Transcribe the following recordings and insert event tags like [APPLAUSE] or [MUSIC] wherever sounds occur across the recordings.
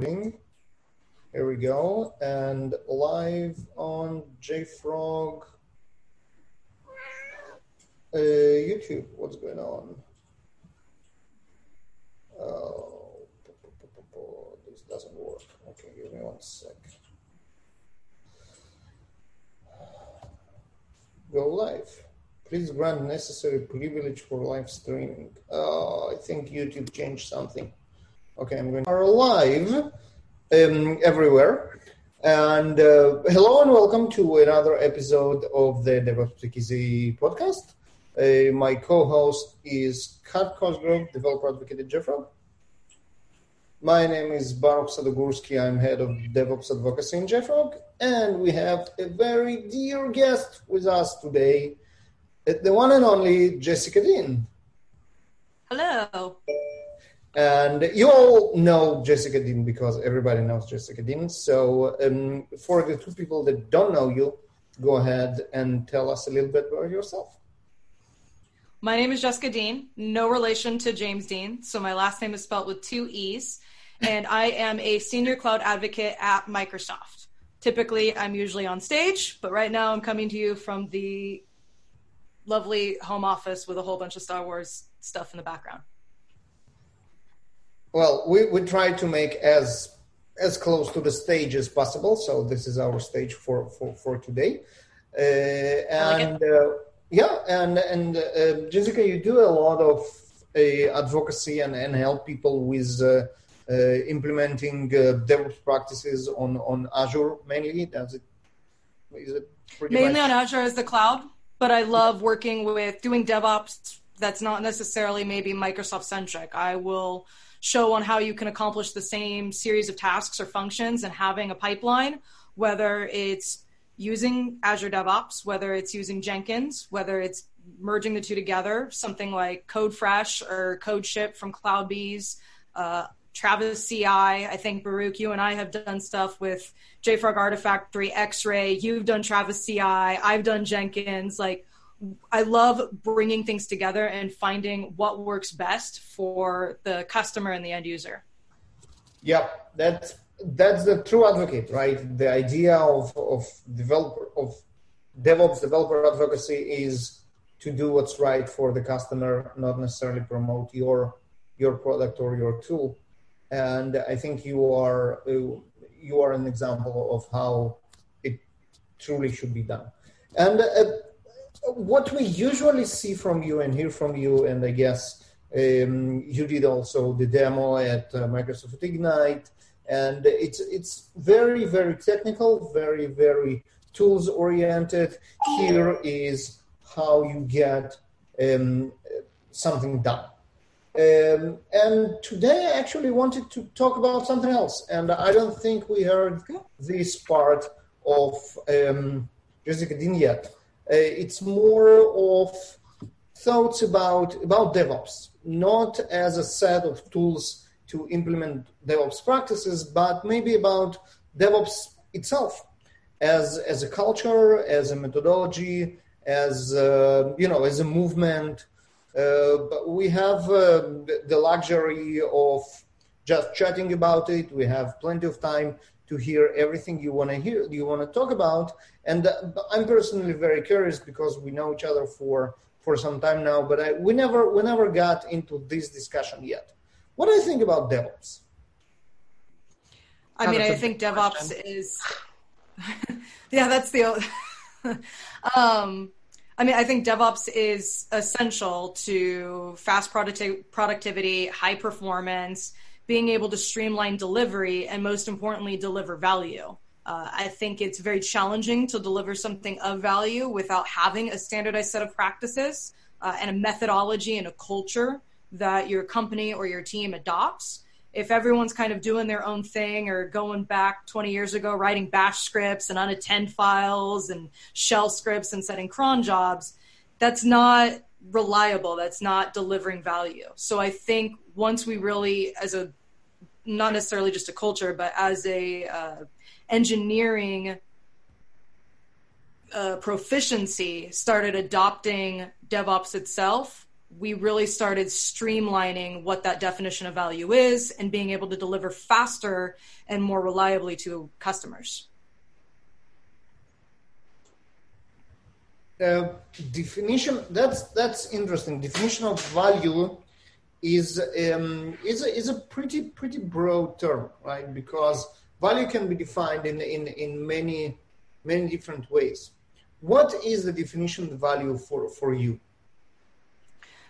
Here we go. And live on JFrog uh, YouTube. What's going on? Oh, this doesn't work. Okay, give me one sec. Go live. Please grant necessary privilege for live streaming. Oh, I think YouTube changed something. Okay, I'm going. To are live um, everywhere. And uh, hello and welcome to another episode of the DevOps Easy podcast. Uh, my co-host is Kat Cosgrove, developer advocate at JFrog. My name is Baruch Sadogursky. I'm head of DevOps advocacy in JFrog, and we have a very dear guest with us today, the one and only Jessica Dean. Hello. And you all know Jessica Dean because everybody knows Jessica Dean. So, um, for the two people that don't know you, go ahead and tell us a little bit about yourself. My name is Jessica Dean, no relation to James Dean. So, my last name is spelled with two E's. And I am a senior cloud advocate at Microsoft. Typically, I'm usually on stage, but right now I'm coming to you from the lovely home office with a whole bunch of Star Wars stuff in the background. Well, we, we try to make as as close to the stage as possible. So this is our stage for for, for today. Uh, and like uh, yeah, and and uh, Jessica, you do a lot of uh, advocacy and, and help people with uh, uh, implementing DevOps practices on on Azure mainly. Does it? Is it mainly much? on Azure as the cloud? But I love working with doing DevOps. That's not necessarily maybe Microsoft centric. I will show on how you can accomplish the same series of tasks or functions and having a pipeline, whether it's using Azure DevOps, whether it's using Jenkins, whether it's merging the two together, something like CodeFresh or CodeShip from CloudBees, uh, Travis CI. I think Baruch, you and I have done stuff with JFrog Artifactory, Xray. You've done Travis CI. I've done Jenkins. Like I love bringing things together and finding what works best for the customer and the end user. Yep, that's that's the true advocate, right? The idea of of developer of DevOps developer advocacy is to do what's right for the customer, not necessarily promote your your product or your tool. And I think you are you are an example of how it truly should be done. And uh, what we usually see from you and hear from you, and I guess um, you did also the demo at uh, Microsoft Ignite, and it's it's very very technical, very very tools oriented. Here is how you get um, something done. Um, and today I actually wanted to talk about something else, and I don't think we heard this part of um, Jessica Dean yet. Uh, it's more of thoughts about about DevOps, not as a set of tools to implement DevOps practices, but maybe about DevOps itself as as a culture, as a methodology, as uh, you know, as a movement. Uh, but we have uh, the luxury of just chatting about it. We have plenty of time to hear everything you want to hear, you want to talk about. And uh, I'm personally very curious because we know each other for for some time now, but I, we never we never got into this discussion yet. What do you think about DevOps? I mean, I think DevOps question. is. [LAUGHS] yeah, that's the. [LAUGHS] um, I mean, I think DevOps is essential to fast producti- productivity, high performance, being able to streamline delivery, and most importantly, deliver value. Uh, I think it's very challenging to deliver something of value without having a standardized set of practices uh, and a methodology and a culture that your company or your team adopts. If everyone's kind of doing their own thing or going back 20 years ago, writing bash scripts and unattend files and shell scripts and setting cron jobs, that's not reliable. That's not delivering value. So I think once we really, as a not necessarily just a culture, but as a uh, engineering uh, proficiency, started adopting DevOps itself, we really started streamlining what that definition of value is and being able to deliver faster and more reliably to customers. Uh, definition that's that's interesting. Definition of value is um, is a, is a pretty pretty broad term, right? Because value can be defined in in in many many different ways. What is the definition of value for for you?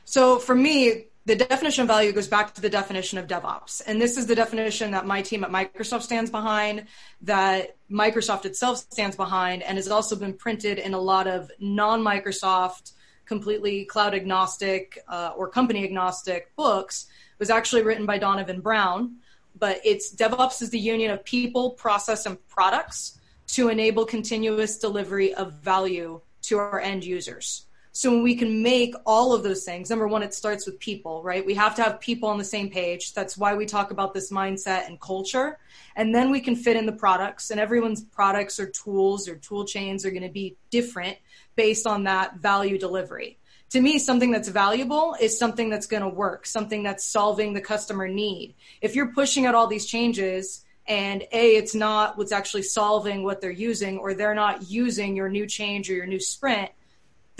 So for me, the definition of value goes back to the definition of DevOps. And this is the definition that my team at Microsoft stands behind, that Microsoft itself stands behind, and has also been printed in a lot of non Microsoft, completely cloud agnostic uh, or company agnostic books. Was actually written by Donovan Brown. But it's DevOps is the union of people, process, and products to enable continuous delivery of value to our end users. So when we can make all of those things, number one, it starts with people, right? We have to have people on the same page. That's why we talk about this mindset and culture. And then we can fit in the products, and everyone's products or tools or tool chains are going to be different based on that value delivery. To me, something that's valuable is something that's going to work, something that's solving the customer need. If you're pushing out all these changes, and a it's not what's actually solving what they're using or they're not using your new change or your new sprint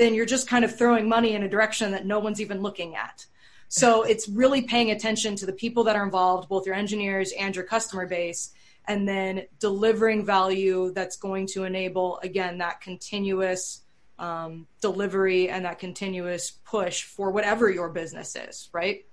then you're just kind of throwing money in a direction that no one's even looking at. So it's really paying attention to the people that are involved, both your engineers and your customer base, and then delivering value that's going to enable, again, that continuous um, delivery and that continuous push for whatever your business is, right?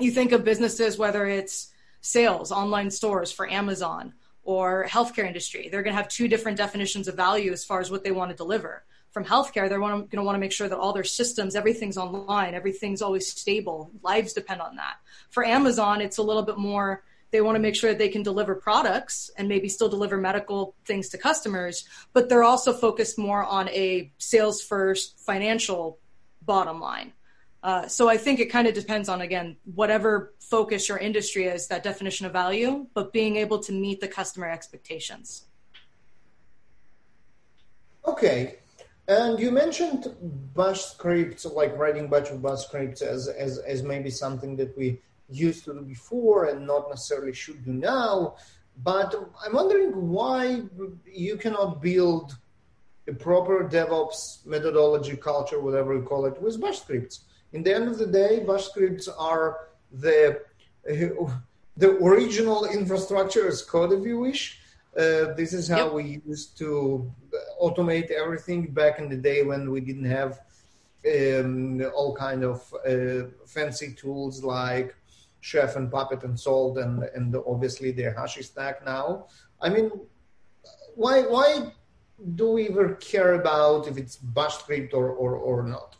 You think of businesses, whether it's sales, online stores for Amazon, or healthcare industry, they're going to have two different definitions of value as far as what they want to deliver from healthcare, they're going to want to make sure that all their systems, everything's online, everything's always stable. Lives depend on that. For Amazon, it's a little bit more. They want to make sure that they can deliver products and maybe still deliver medical things to customers, but they're also focused more on a sales first financial bottom line. Uh, so I think it kind of depends on again whatever focus your industry is, that definition of value, but being able to meet the customer expectations. Okay, and you mentioned bash scripts, like writing batch of bash scripts as, as, as maybe something that we used to do before and not necessarily should do now. But I'm wondering why you cannot build a proper DevOps methodology, culture, whatever you call it, with bash scripts. In the end of the day, bash scripts are the [LAUGHS] the original infrastructure as code, if you wish. Uh, this is how yep. we used to automate everything back in the day when we didn't have um, all kind of uh, fancy tools like Chef and Puppet and Salt and and obviously the HashiStack now. I mean, why why do we ever care about if it's bash script or, or, or not?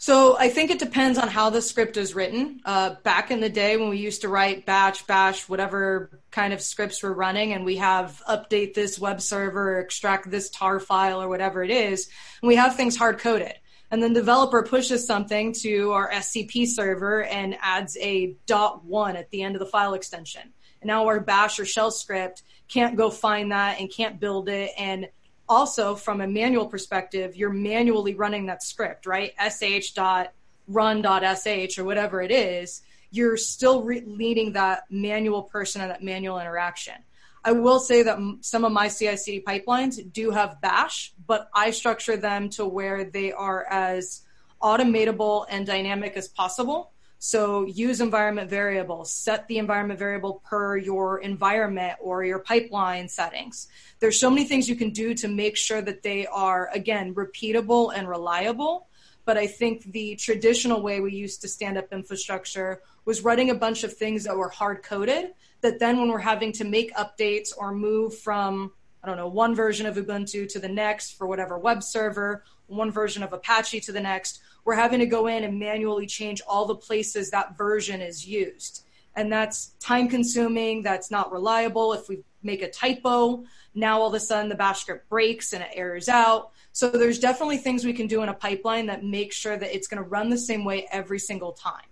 So I think it depends on how the script is written. Uh, back in the day when we used to write batch, bash, whatever kind of scripts we're running, and we have update this web server, extract this tar file, or whatever it is, and we have things hard coded. And then developer pushes something to our SCP server and adds a dot one at the end of the file extension. And now our bash or shell script can't go find that and can't build it and also from a manual perspective, you're manually running that script, right? sh.run.sh or whatever it is, you're still re- leading that manual person and that manual interaction. I will say that some of my CI CD pipelines do have bash, but I structure them to where they are as automatable and dynamic as possible. So use environment variables, set the environment variable per your environment or your pipeline settings. There's so many things you can do to make sure that they are, again, repeatable and reliable. But I think the traditional way we used to stand up infrastructure was writing a bunch of things that were hard coded that then when we're having to make updates or move from I don't know, one version of Ubuntu to the next for whatever web server, one version of Apache to the next, we're having to go in and manually change all the places that version is used. And that's time consuming, that's not reliable. If we make a typo, now all of a sudden the bash script breaks and it errors out. So there's definitely things we can do in a pipeline that make sure that it's going to run the same way every single time.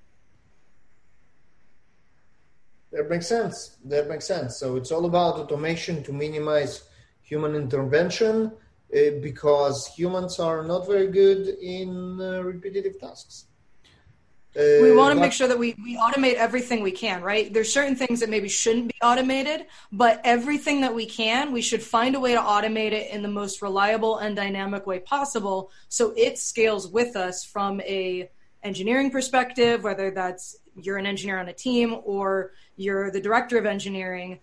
That makes sense. That makes sense. So it's all about automation to minimize human intervention uh, because humans are not very good in uh, repetitive tasks. Uh, we want to make sure that we, we automate everything we can, right? There's certain things that maybe shouldn't be automated, but everything that we can, we should find a way to automate it in the most reliable and dynamic way possible so it scales with us from a engineering perspective, whether that's you're an engineer on a team or you're the director of engineering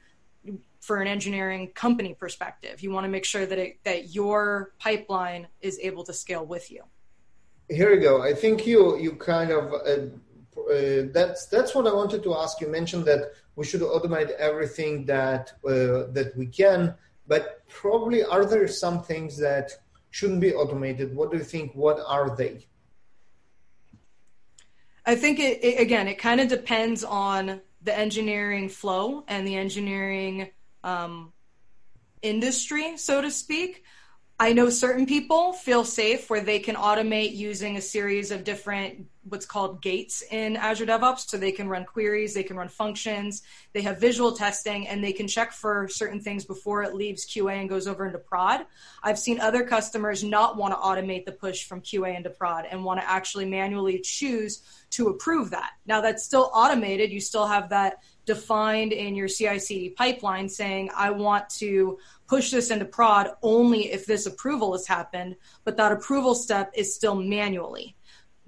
for an engineering company perspective. You want to make sure that it, that your pipeline is able to scale with you. Here we go. I think you you kind of uh, uh, that's that's what I wanted to ask. You mentioned that we should automate everything that uh, that we can, but probably are there some things that shouldn't be automated? What do you think? What are they? I think it, it again. It kind of depends on the engineering flow and the engineering um, industry, so to speak. I know certain people feel safe where they can automate using a series of different what's called gates in Azure DevOps. So they can run queries, they can run functions, they have visual testing, and they can check for certain things before it leaves QA and goes over into prod. I've seen other customers not want to automate the push from QA into prod and want to actually manually choose to approve that. Now that's still automated. You still have that defined in your CI CD pipeline saying, I want to push this into prod only if this approval has happened, but that approval step is still manually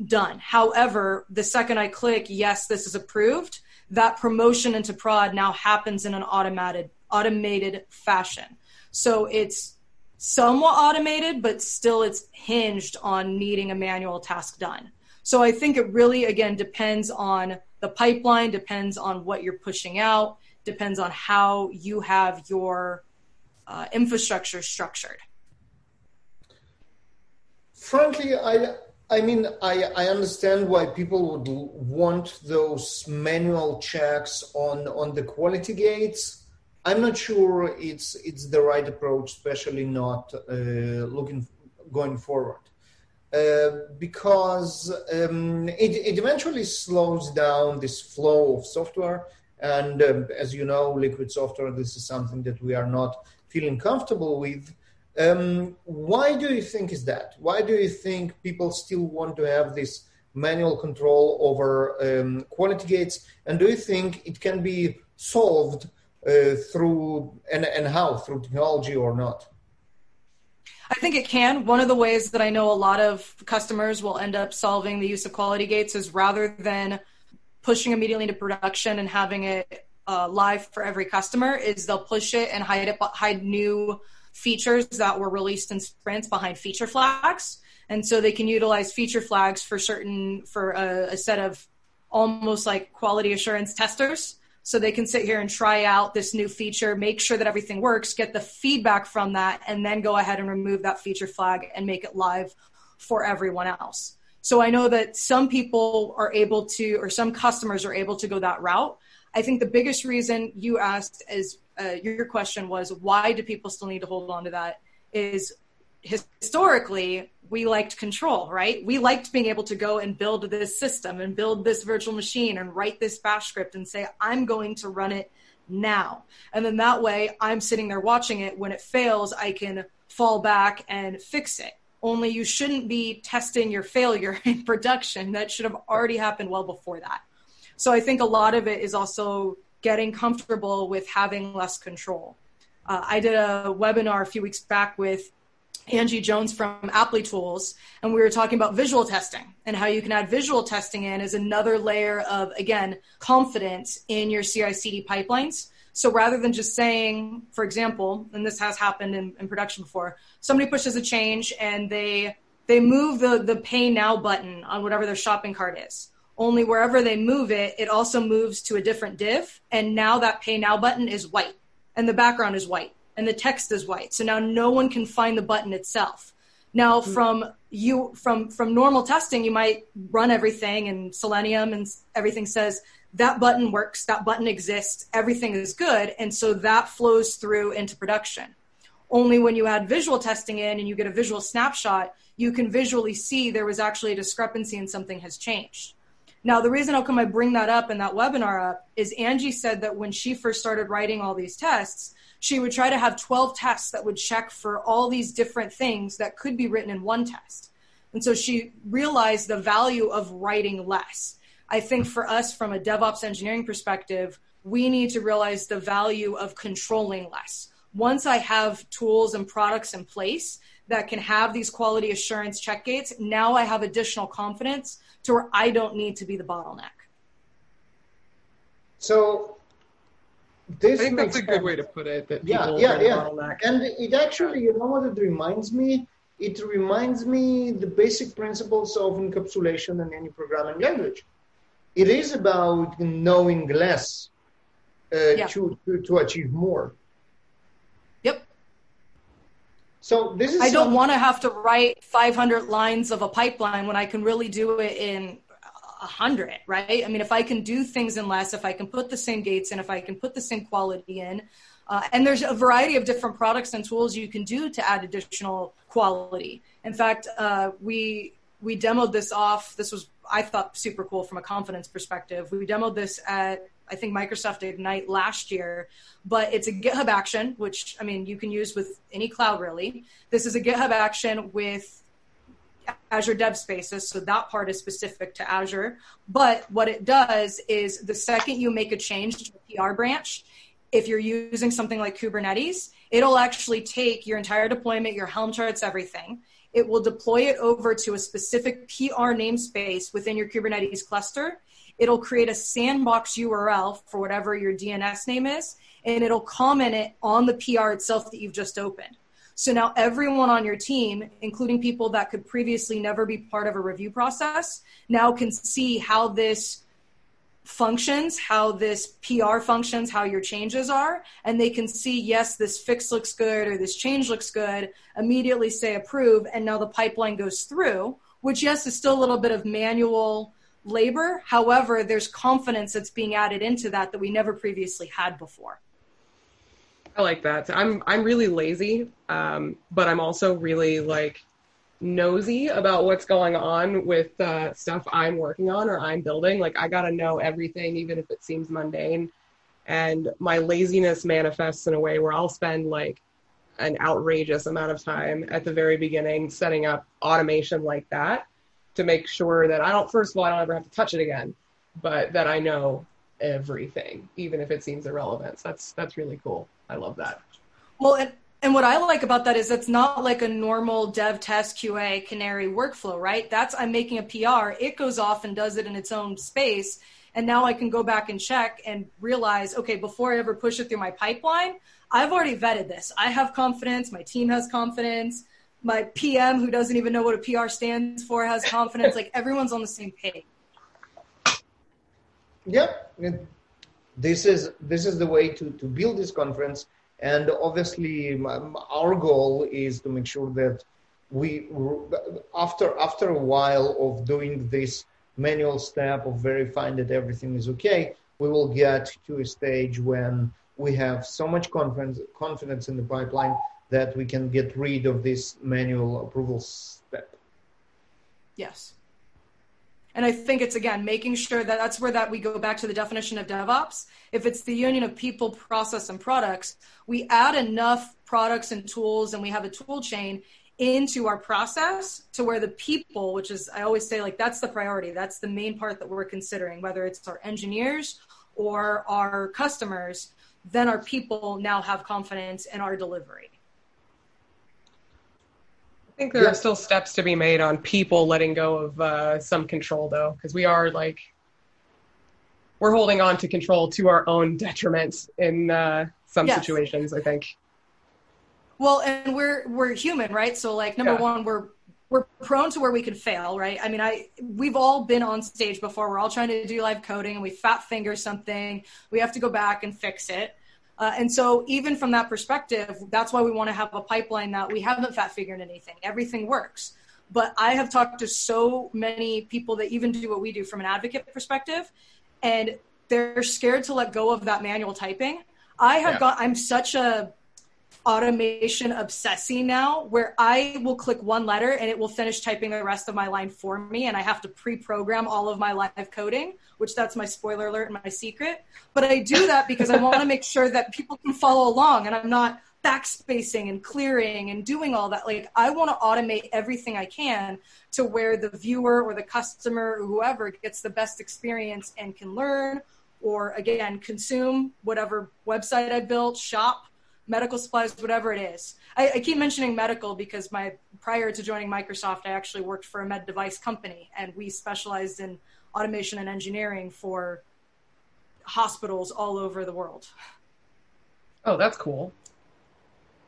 done. However, the second I click, yes, this is approved, that promotion into prod now happens in an automated automated fashion. So it's somewhat automated, but still it's hinged on needing a manual task done. So I think it really again depends on the pipeline, depends on what you're pushing out, depends on how you have your uh, infrastructure structured? Frankly, I I mean, I, I understand why people would want those manual checks on, on the quality gates. I'm not sure it's it's the right approach, especially not uh, looking going forward, uh, because um, it, it eventually slows down this flow of software. And um, as you know, Liquid Software, this is something that we are not feeling comfortable with. Um, why do you think is that? Why do you think people still want to have this manual control over um, quality gates? And do you think it can be solved uh, through and, and how through technology or not? I think it can. One of the ways that I know a lot of customers will end up solving the use of quality gates is rather than pushing immediately into production and having it uh, live for every customer is they'll push it and hide it hide new features that were released in sprints behind feature flags and so they can utilize feature flags for certain for a, a set of almost like quality assurance testers so they can sit here and try out this new feature make sure that everything works get the feedback from that and then go ahead and remove that feature flag and make it live for everyone else. So i know that some people are able to or some customers are able to go that route. I think the biggest reason you asked is uh, your question was why do people still need to hold on to that is historically we liked control right? We liked being able to go and build this system and build this virtual machine and write this bash script and say i'm going to run it now. And then that way i'm sitting there watching it. When it fails i can fall back and fix it. Only you shouldn't be testing your failure [LAUGHS] in production. That should have already happened well before that. So I think a lot of it is also getting comfortable with having less control. Uh, I did a webinar a few weeks back with Angie Jones from Applitools, and we were talking about visual testing and how you can add visual testing in as another layer of, again, confidence in your CI CD pipelines. So rather than just saying, for example, and this has happened in, in production before, somebody pushes a change and they they move the the pay now button on whatever their shopping cart is only wherever they move it, it also moves to a different div. And now that pay now button is white and the background is white and the text is white. So now no one can find the button itself. Now mm-hmm. from you from from normal testing, you might run everything and Selenium and everything says that button works, that button exists, everything is good, and so that flows through into production. Only when you add visual testing in and you get a visual snapshot, you can visually see there was actually a discrepancy and something has changed. Now, the reason how come I bring that up in that webinar up is Angie said that when she first started writing all these tests, she would try to have 12 tests that would check for all these different things that could be written in one test. And so she realized the value of writing less. I think for us, from a DevOps engineering perspective, we need to realize the value of controlling less. Once I have tools and products in place that can have these quality assurance check gates, now I have additional confidence to where I don't need to be the bottleneck. So this I think that's a sense. good way to put it. That yeah, yeah, yeah. And it actually, you know what it reminds me? It reminds me the basic principles of encapsulation in any programming language. It is about knowing less uh, yeah. to, to, to achieve more. Yep. So this is. I don't want to have to write 500 lines of a pipeline when I can really do it in hundred, right? I mean, if I can do things in less, if I can put the same gates in, if I can put the same quality in, uh, and there's a variety of different products and tools you can do to add additional quality. In fact, uh, we we demoed this off. This was I thought super cool from a confidence perspective. We demoed this at I think Microsoft Ignite last year, but it's a GitHub action, which I mean you can use with any cloud really. This is a GitHub action with Azure Dev Spaces, so that part is specific to Azure. But what it does is the second you make a change to a PR branch, if you're using something like Kubernetes, it'll actually take your entire deployment, your Helm charts, everything. It will deploy it over to a specific PR namespace within your Kubernetes cluster. It'll create a sandbox URL for whatever your DNS name is, and it'll comment it on the PR itself that you've just opened. So now everyone on your team, including people that could previously never be part of a review process, now can see how this functions, how this PR functions, how your changes are, and they can see, yes, this fix looks good or this change looks good, immediately say approve, and now the pipeline goes through, which, yes, is still a little bit of manual labor. However, there's confidence that's being added into that that we never previously had before. I like that. I'm I'm really lazy, um, but I'm also really like nosy about what's going on with uh, stuff I'm working on or I'm building. Like I gotta know everything, even if it seems mundane. And my laziness manifests in a way where I'll spend like an outrageous amount of time at the very beginning setting up automation like that to make sure that I don't. First of all, I don't ever have to touch it again, but that I know everything, even if it seems irrelevant. So that's that's really cool. I love that. Well, and, and what I like about that is it's not like a normal dev test QA canary workflow, right? That's I'm making a PR. It goes off and does it in its own space. And now I can go back and check and realize, okay, before I ever push it through my pipeline, I've already vetted this. I have confidence. My team has confidence. My PM, who doesn't even know what a PR stands for, has confidence. like everyone's on the same page. Yep this is this is the way to to build this conference. And obviously our goal is to make sure that we after after a while of doing this manual step of verifying that everything is okay we will get to a stage when we have so much confidence confidence in the pipeline that we can get rid of this manual approval step. Yes and I think it's again making sure that that's where that we go back to the definition of DevOps. If it's the union of people, process, and products, we add enough products and tools, and we have a tool chain into our process to where the people, which is I always say like that's the priority. That's the main part that we're considering, whether it's our engineers or our customers. Then our people now have confidence in our delivery. I think there yeah. are still steps to be made on people letting go of uh, some control, though, because we are like we're holding on to control to our own detriment in uh, some yes. situations. I think. Well, and we're we're human, right? So, like, number yeah. one, we're we're prone to where we could fail, right? I mean, I we've all been on stage before. We're all trying to do live coding, and we fat finger something. We have to go back and fix it. Uh, and so, even from that perspective, that's why we want to have a pipeline that we haven't fat figured anything. Everything works. But I have talked to so many people that even do what we do from an advocate perspective, and they're scared to let go of that manual typing. I have yeah. got, I'm such a, automation obsessing now where I will click one letter and it will finish typing the rest of my line for me and I have to pre-program all of my live coding, which that's my spoiler alert and my secret. But I do that because I want to make sure that people can follow along and I'm not backspacing and clearing and doing all that. Like I want to automate everything I can to where the viewer or the customer or whoever gets the best experience and can learn or again consume whatever website I built, shop medical supplies, whatever it is. I, I, keep mentioning medical because my prior to joining Microsoft, I actually worked for a med device company, and we specialized in automation and engineering for hospitals all over the world. Oh, that's cool.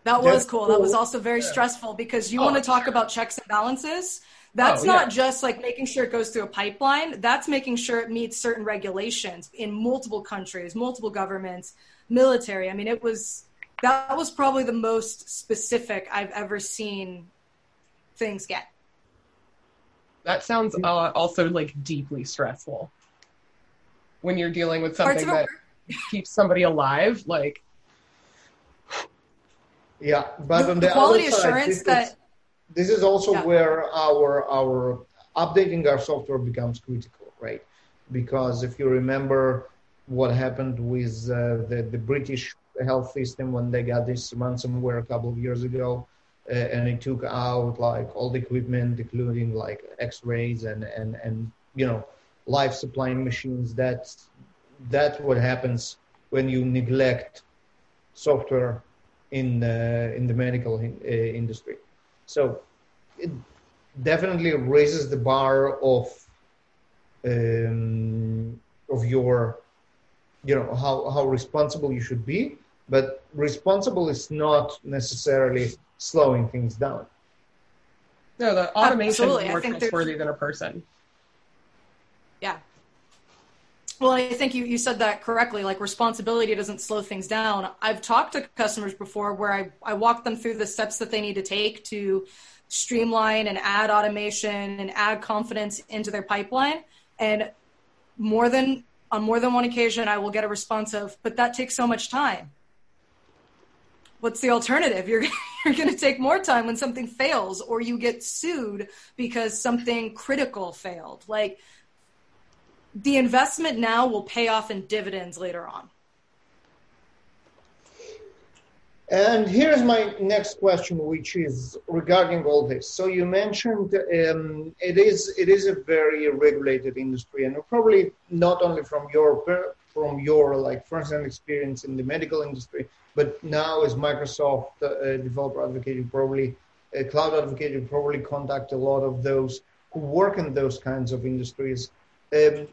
That was cool. cool. That was also very yeah. stressful because you oh, want to talk sure. about checks and balances. That's oh, not yeah. just like making sure it goes through a pipeline. That's making sure it meets certain regulations in multiple countries, multiple governments, military. I mean, it was that was probably the most specific I've ever seen things get. That sounds uh, also like deeply stressful when you're dealing with something that keeps somebody alive. Like, yeah, but the, on the, the quality other assurance side, this that is, this is also yeah. where our our updating our software becomes critical, right? Because if you remember what happened with uh, the the British health system when they got this ransomware a couple of years ago. Uh, and it took out like all the equipment, including like X-rays and and and you know life supplying machines. That's that's what happens when you neglect software in in the medical in, uh, industry. So it definitely raises the bar of um, of your you know how how responsible you should be but responsible is not necessarily slowing things down. No, the automation Absolutely. is more trustworthy than a person. Yeah. Well, I think you, you said that correctly. Like responsibility doesn't slow things down. I've talked to customers before where I, I walk them through the steps that they need to take to streamline and add automation and add confidence into their pipeline. And more than on more than one occasion, I will get a response of, but that takes so much time what's the alternative? You're [LAUGHS] you're going to take more time when something fails or you get sued because something critical failed. Like the investment now will pay off in dividends later on. And here's my next question, which is regarding all this. So you mentioned um, it is it is a very regulated industry, and probably not only from your from your like first-hand experience in the medical industry, but now as Microsoft uh, developer advocate, you probably uh, cloud advocate, you probably contact a lot of those who work in those kinds of industries. Um,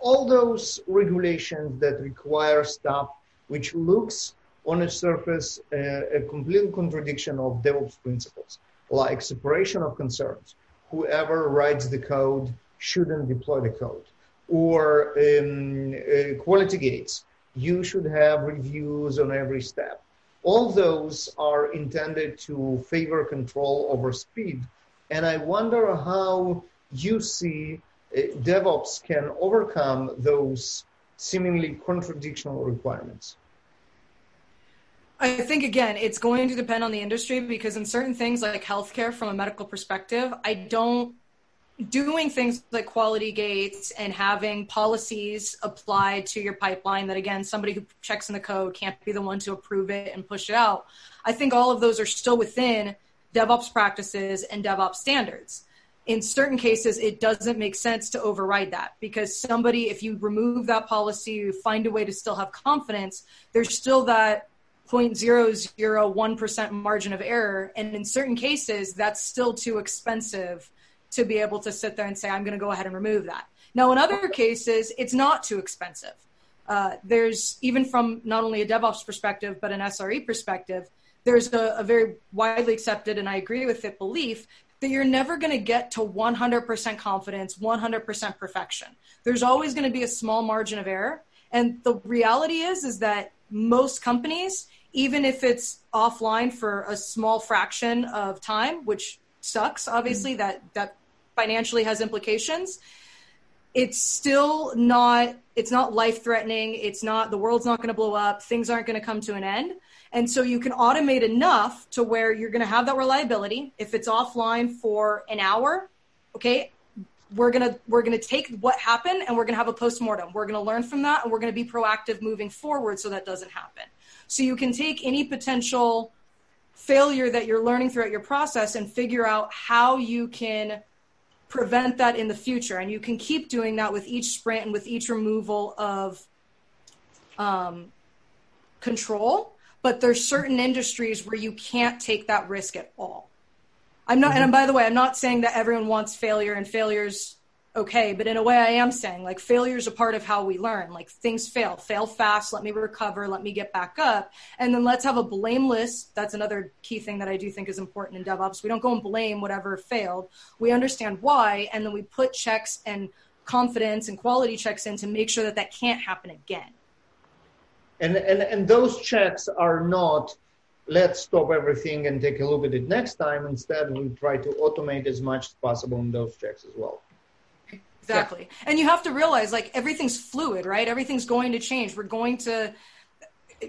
all those regulations that require stuff which looks on a surface uh, a complete contradiction of DevOps principles, like separation of concerns. Whoever writes the code shouldn't deploy the code, or um, uh, quality gates you should have reviews on every step. All those are intended to favor control over speed. And I wonder how you see uh, DevOps can overcome those seemingly contradictional requirements. I think again, it's going to depend on the industry because in certain things like healthcare, from a medical perspective, I don't doing things like quality gates and having policies applied to your pipeline that again somebody who checks in the code can't be the one to approve it and push it out. I think all of those are still within devops practices and devops standards. In certain cases it doesn't make sense to override that because somebody if you remove that policy you find a way to still have confidence there's still that 0.001% margin of error. And in certain cases that's still too expensive to be able to sit there and say, I'm going to go ahead and remove that. Now, in other cases, it's not too expensive. Uh, there's even from not only a DevOps perspective, but an SRE perspective, there's a, a very widely accepted, and I agree with it, belief that you're never going to get to 100% confidence, 100% perfection. There's always going to be a small margin of error. And the reality is, is that most companies, even if it's offline for a small fraction of time, which sucks, obviously, mm-hmm. that, that financially has implications. it's still not it's not life threatening it's not the world's not going to blow up. Things aren't going to come to an end. And so you can automate enough to where you're going to have that reliability. If it's offline for an hour okay we're going to we're going to take what happened and we're going to have a postmortem. We're going to learn from that and we're going to be proactive moving forward so that doesn't happen. So you can take any potential failure that you're learning throughout your process and figure out how you can prevent that in the future. And you can keep doing that with each sprint and with each removal of um, control. But there's certain industries where you can't take that risk at all. I'm not, mm-hmm. and by the way, I'm not saying that everyone wants failure and failures okay but in a way i am saying like failure is a part of how we learn. Like things fail. Fail fast. Let me recover. Let me get back up. And then let's have a blameless that's another key thing that i do think is important in devops. We don't go and blame whatever failed. We understand why and then we put checks and confidence and quality checks in to make sure that that can't happen again. And and, and those checks are not let's stop everything and take a look at it next time. Instead we try to automate as much as possible in those checks as well Exactly. Yeah. And you have to realize like everything's fluid, right? Everything's going to change. We're going to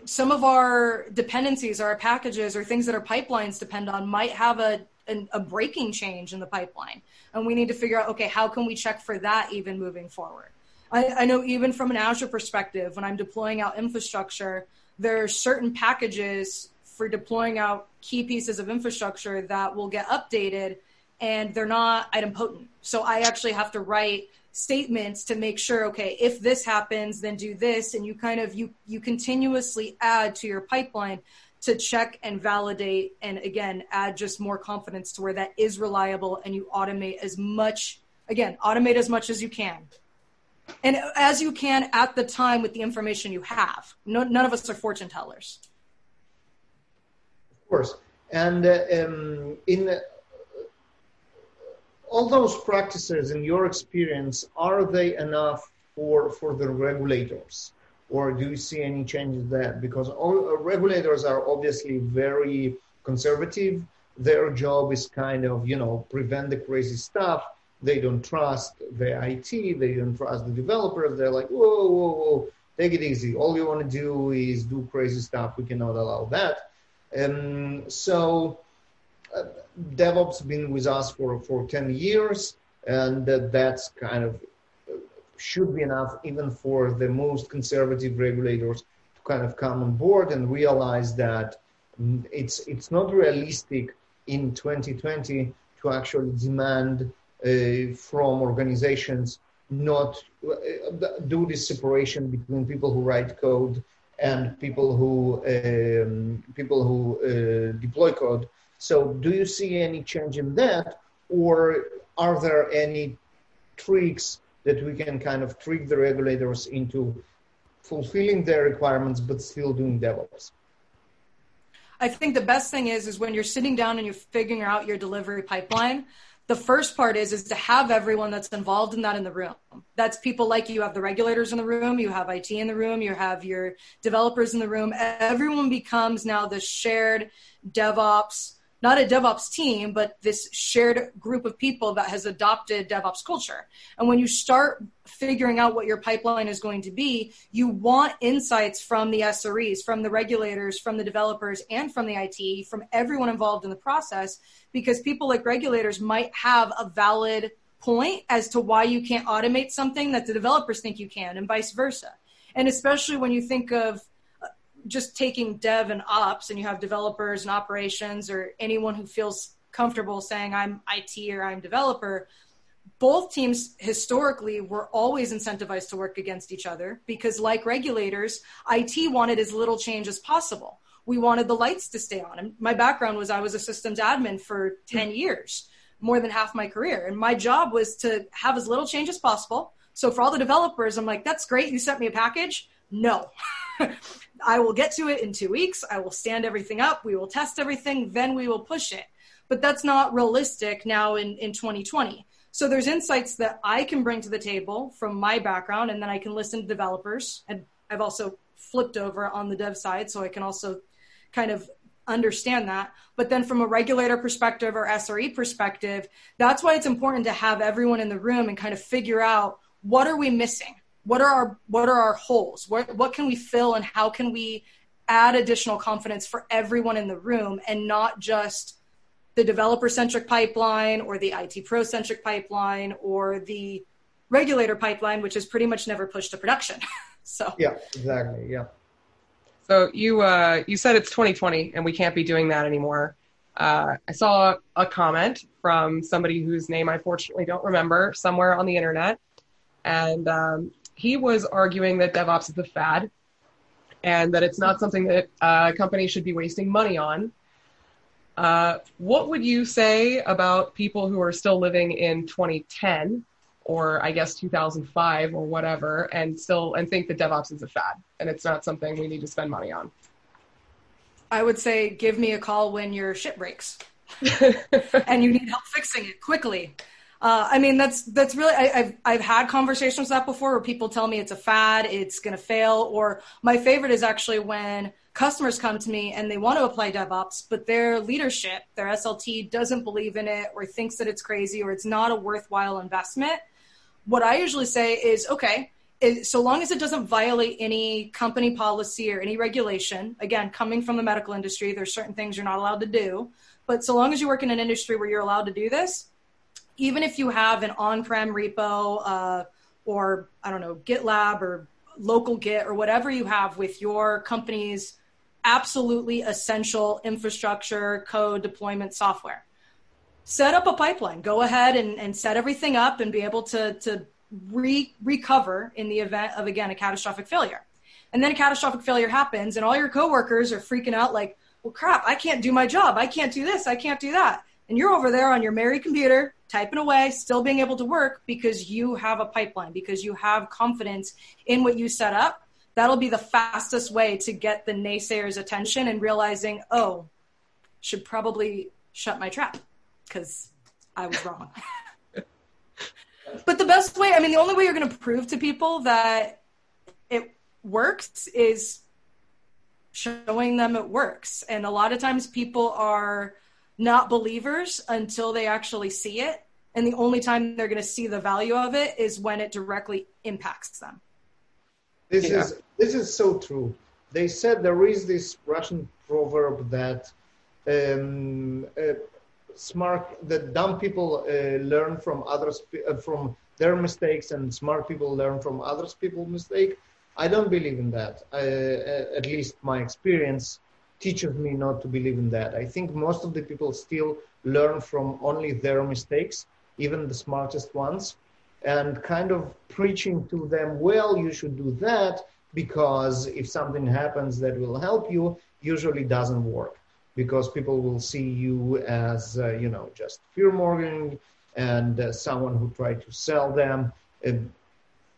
some of our dependencies, our packages or things that our pipelines depend on might have a a, a breaking change in the pipeline. And we need to figure out, okay, how can we check for that even moving forward? I, I know even from an Azure perspective, when I'm deploying out infrastructure, there are certain packages for deploying out key pieces of infrastructure that will get updated and they're not idempotent. So I actually have to write statements to make sure okay if this happens then do this. And you kind of you you continuously add to your pipeline to check and validate and again add just more confidence to where that is reliable and you automate as much again automate as much as you can. And as you can at the time with the information you have. No, none of us are fortune tellers. Of course. And uh, um, in all those practices in your experience are they enough for for the regulators? Or do you see any changes there? Because all uh, regulators are obviously very conservative. Their job is kind of you know prevent the crazy stuff. They don't trust the IT they don't trust the developers. They're like whoa whoa whoa. Take it easy. All you want to do is do crazy stuff. We cannot allow that. And so DevOps been with us for, for 10 years, and that's kind of should be enough even for the most conservative regulators to kind of come on board and realize that it's it's not realistic in 2020 to actually demand uh, from organizations not uh, do this separation between people who write code and people who um, people who uh, deploy code so do you see any change in that, or are there any tricks that we can kind of trick the regulators into fulfilling their requirements but still doing DevOps? I think the best thing is is when you're sitting down and you're figuring out your delivery pipeline, the first part is is to have everyone that's involved in that in the room. That's people like you. Have the regulators in the room, you have IT in the room, you have your developers in the room. Everyone becomes now the shared DevOps not a DevOps team, but this shared group of people that has adopted DevOps culture. And when you start figuring out what your pipeline is going to be, you want insights from the SREs, from the regulators, from the developers, and from the IT, from everyone involved in the process, because people like regulators might have a valid point as to why you can't automate something that the developers think you can, and vice versa. And especially when you think of just taking dev and ops and you have developers and operations or anyone who feels comfortable saying I'm IT or I'm developer, both teams historically were always incentivized to work against each other because, like regulators, IT wanted as little change as possible. We wanted the lights to stay on. And my background was I was a systems admin for 10 years, more than half my career. And my job was to have as little change as possible. So for all the developers, I'm like, that's great. You sent me a package. No. [LAUGHS] I will get to it in two weeks. I will stand everything up. We will test everything. Then we will push it. But that's not realistic now in, in 2020. So there's insights that I can bring to the table from my background, and then I can listen to developers. And I've also flipped over on the dev side, so I can also kind of understand that. But then from a regulator perspective or SRE perspective, that's why it's important to have everyone in the room and kind of figure out what are we missing? What are our what are our holes? What what can we fill and how can we add additional confidence for everyone in the room and not just the developer centric pipeline or the IT pro centric pipeline or the regulator pipeline, which is pretty much never pushed to production. [LAUGHS] so yeah, exactly. Yeah. So you uh, you said it's 2020 and we can't be doing that anymore. Uh, I saw a comment from somebody whose name I fortunately don't remember somewhere on the internet, and um, he was arguing that DevOps is a fad and that it's not something that uh, companies should be wasting money on. Uh, what would you say about people who are still living in 2010 or I guess 2005 or whatever and still and think that DevOps is a fad and it's not something we need to spend money on? I would say give me a call when your ship breaks [LAUGHS] and you need help fixing it quickly. Uh, I mean, that's that's really I, have I've had conversations with that before where people tell me it's a fad, it's going to fail. Or my favorite is actually when customers come to me and they want to apply DevOps, but their leadership, their SLT, doesn't believe in it or thinks that it's crazy or it's not a worthwhile investment. What I usually say is, okay, so long as it doesn't violate any company policy or any regulation, again, coming from the medical industry, there's certain things you're not allowed to do. But so long as you work in an industry where you're allowed to do this, even if you have an on-prem repo uh, or I don't know GitLab or local Git or whatever you have with your company's absolutely essential infrastructure, code, deployment software. Set up a pipeline. Go ahead and, and set everything up and be able to, to re- recover in the event of, again, a catastrophic failure. And then a catastrophic failure happens, and all your coworkers are freaking out like, well, crap, I can't do my job. I can't do this. I can't do that. And you're over there on your merry computer typing away, still being able to work because you have a pipeline, because you have confidence in what you set up. That'll be the fastest way to get the naysayers' attention and realizing, oh, should probably shut my trap because I was wrong. [LAUGHS] but the best way, I mean, the only way you're going to prove to people that it works is showing them it works. And a lot of times people are not believers until they actually see it. And the only time they're going to see the value of it is when it directly impacts them. This yeah. is this is so true. They said there is this Russian proverb that um, uh, smart that dumb people uh, learn from others uh, from their mistakes and smart people learn from others people's mistake. I don't believe in that. Uh, at least my experience teaches me not to believe in that. I think most of the people still learn from only their mistakes, even the smartest ones, and kind of preaching to them, well, you should do that because if something happens that will help you, usually doesn't work because people will see you as, uh, you know, just fear mongering and uh, someone who tried to sell them uh,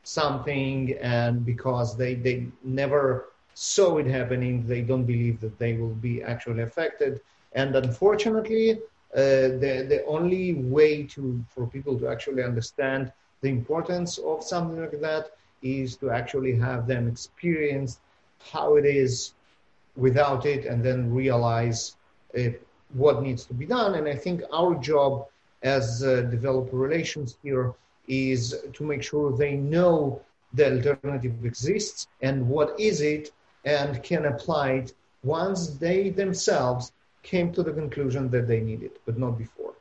something and because they, they never saw it happening, they don't believe that they will be actually affected. And unfortunately, uh, the, the only way to, for people to actually understand the importance of something like that is to actually have them experience how it is without it and then realize uh, what needs to be done. And I think our job as uh, developer relations here is to make sure they know the alternative exists and what is it and can apply it once they themselves came to the conclusion that they need it, but not before.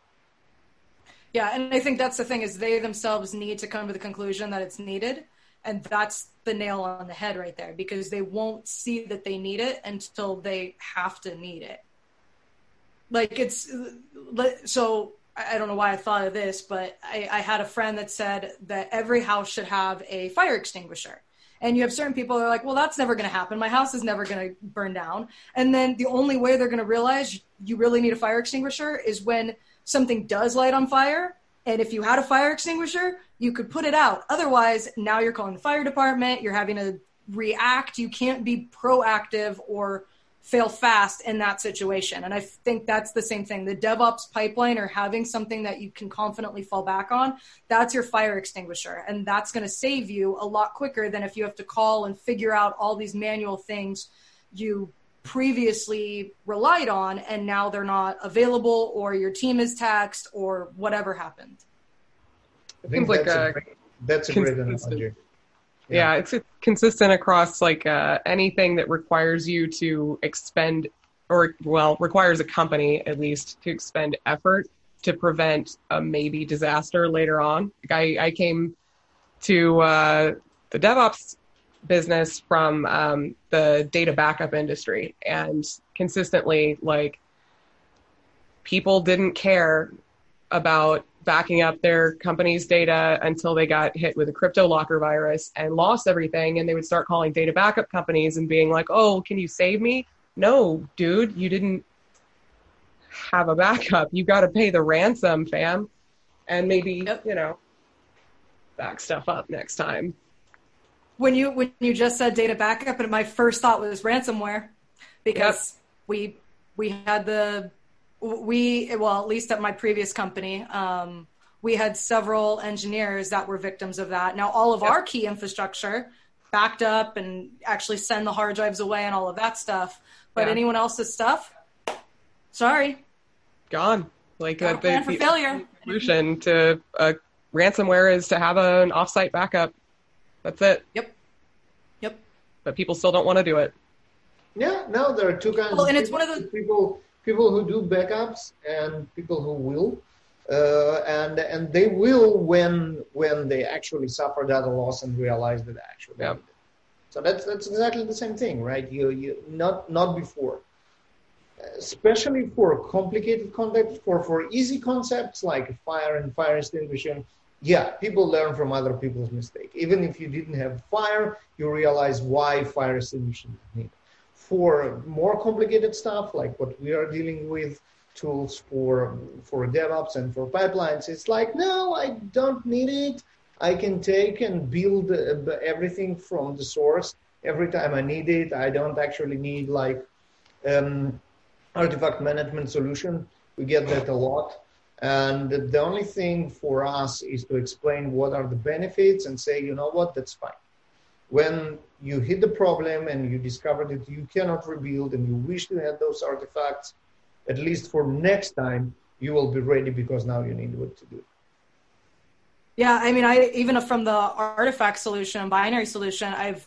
Yeah, and I think that's the thing is they themselves need to come to the conclusion that it's needed. And that's the nail on the head right there because they won't see that they need it until they have to need it. Like it's so I don't know why I thought of this, but I, I had a friend that said that every house should have a fire extinguisher and you have certain people that are like, well, that's never going to happen. My house is never going to burn down. And then the only way they're going to realize you really need a fire extinguisher is when something does light on fire. And if you had a fire extinguisher, you could put it out. Otherwise, now you're calling the fire department. You're having to react. You can't be proactive or fail fast in that situation. And I think that's the same thing. The DevOps pipeline or having something that you can confidently fall back on, that's your fire extinguisher. And that's going to save you a lot quicker than if you have to call and figure out all these manual things you previously relied on and now they're not available or your team is taxed or whatever happened. I think that's like a, a great, That's a great Consistent. analogy. Yeah, it's, it's consistent across like uh, anything that requires you to expend, or well, requires a company at least to expend effort to prevent a maybe disaster later on. Like I, I came to uh, the DevOps business from um, the data backup industry, and consistently, like people didn't care about backing up their company's data until they got hit with a crypto locker virus and lost everything and they would start calling data backup companies and being like oh can you save me? No dude you didn't have a backup. You got to pay the ransom fam. And maybe Yep. you know back stuff up next time. When you when you just said data backup, and my first thought was ransomware, because we we had the we well at least at my previous company um, we had several engineers that were victims of that. Now all of Yep. our key infrastructure backed up and actually send the hard drives away and all of that stuff, but Yeah. anyone else's stuff, sorry, gone like Got a that plan for failure. solution to uh, ransomware is to have an offsite backup that's it Yep. Yep. but people still don't want to do it Yeah, no, there are two kinds. Well, of and it's one of the- people people who do backups and people who will, uh, and and they will when when they actually suffer data loss and realize that they actually. Yeah. So that's that's exactly the same thing, right? You you not not before, especially for complicated concepts, for for easy concepts like fire and fire extinguishing. Yeah, people learn from other people's mistake. Even if you didn't have fire, you realize why fire extinguishing is needed for more complicated stuff like what we are dealing with tools for for DevOps and for pipelines, it's like no, I don't need it. I can take and build uh, everything from the source every time I need it. I don't actually need like um, artifact management solution. We get that a lot. And the only thing for us is to explain what are the benefits and say, you know what, that's fine when you hit the problem and you discover that you cannot rebuild and you wish to have those artifacts, at least for next time, you will be ready because now you need what to do. Yeah, I mean, I even from the artifact solution, binary solution, I've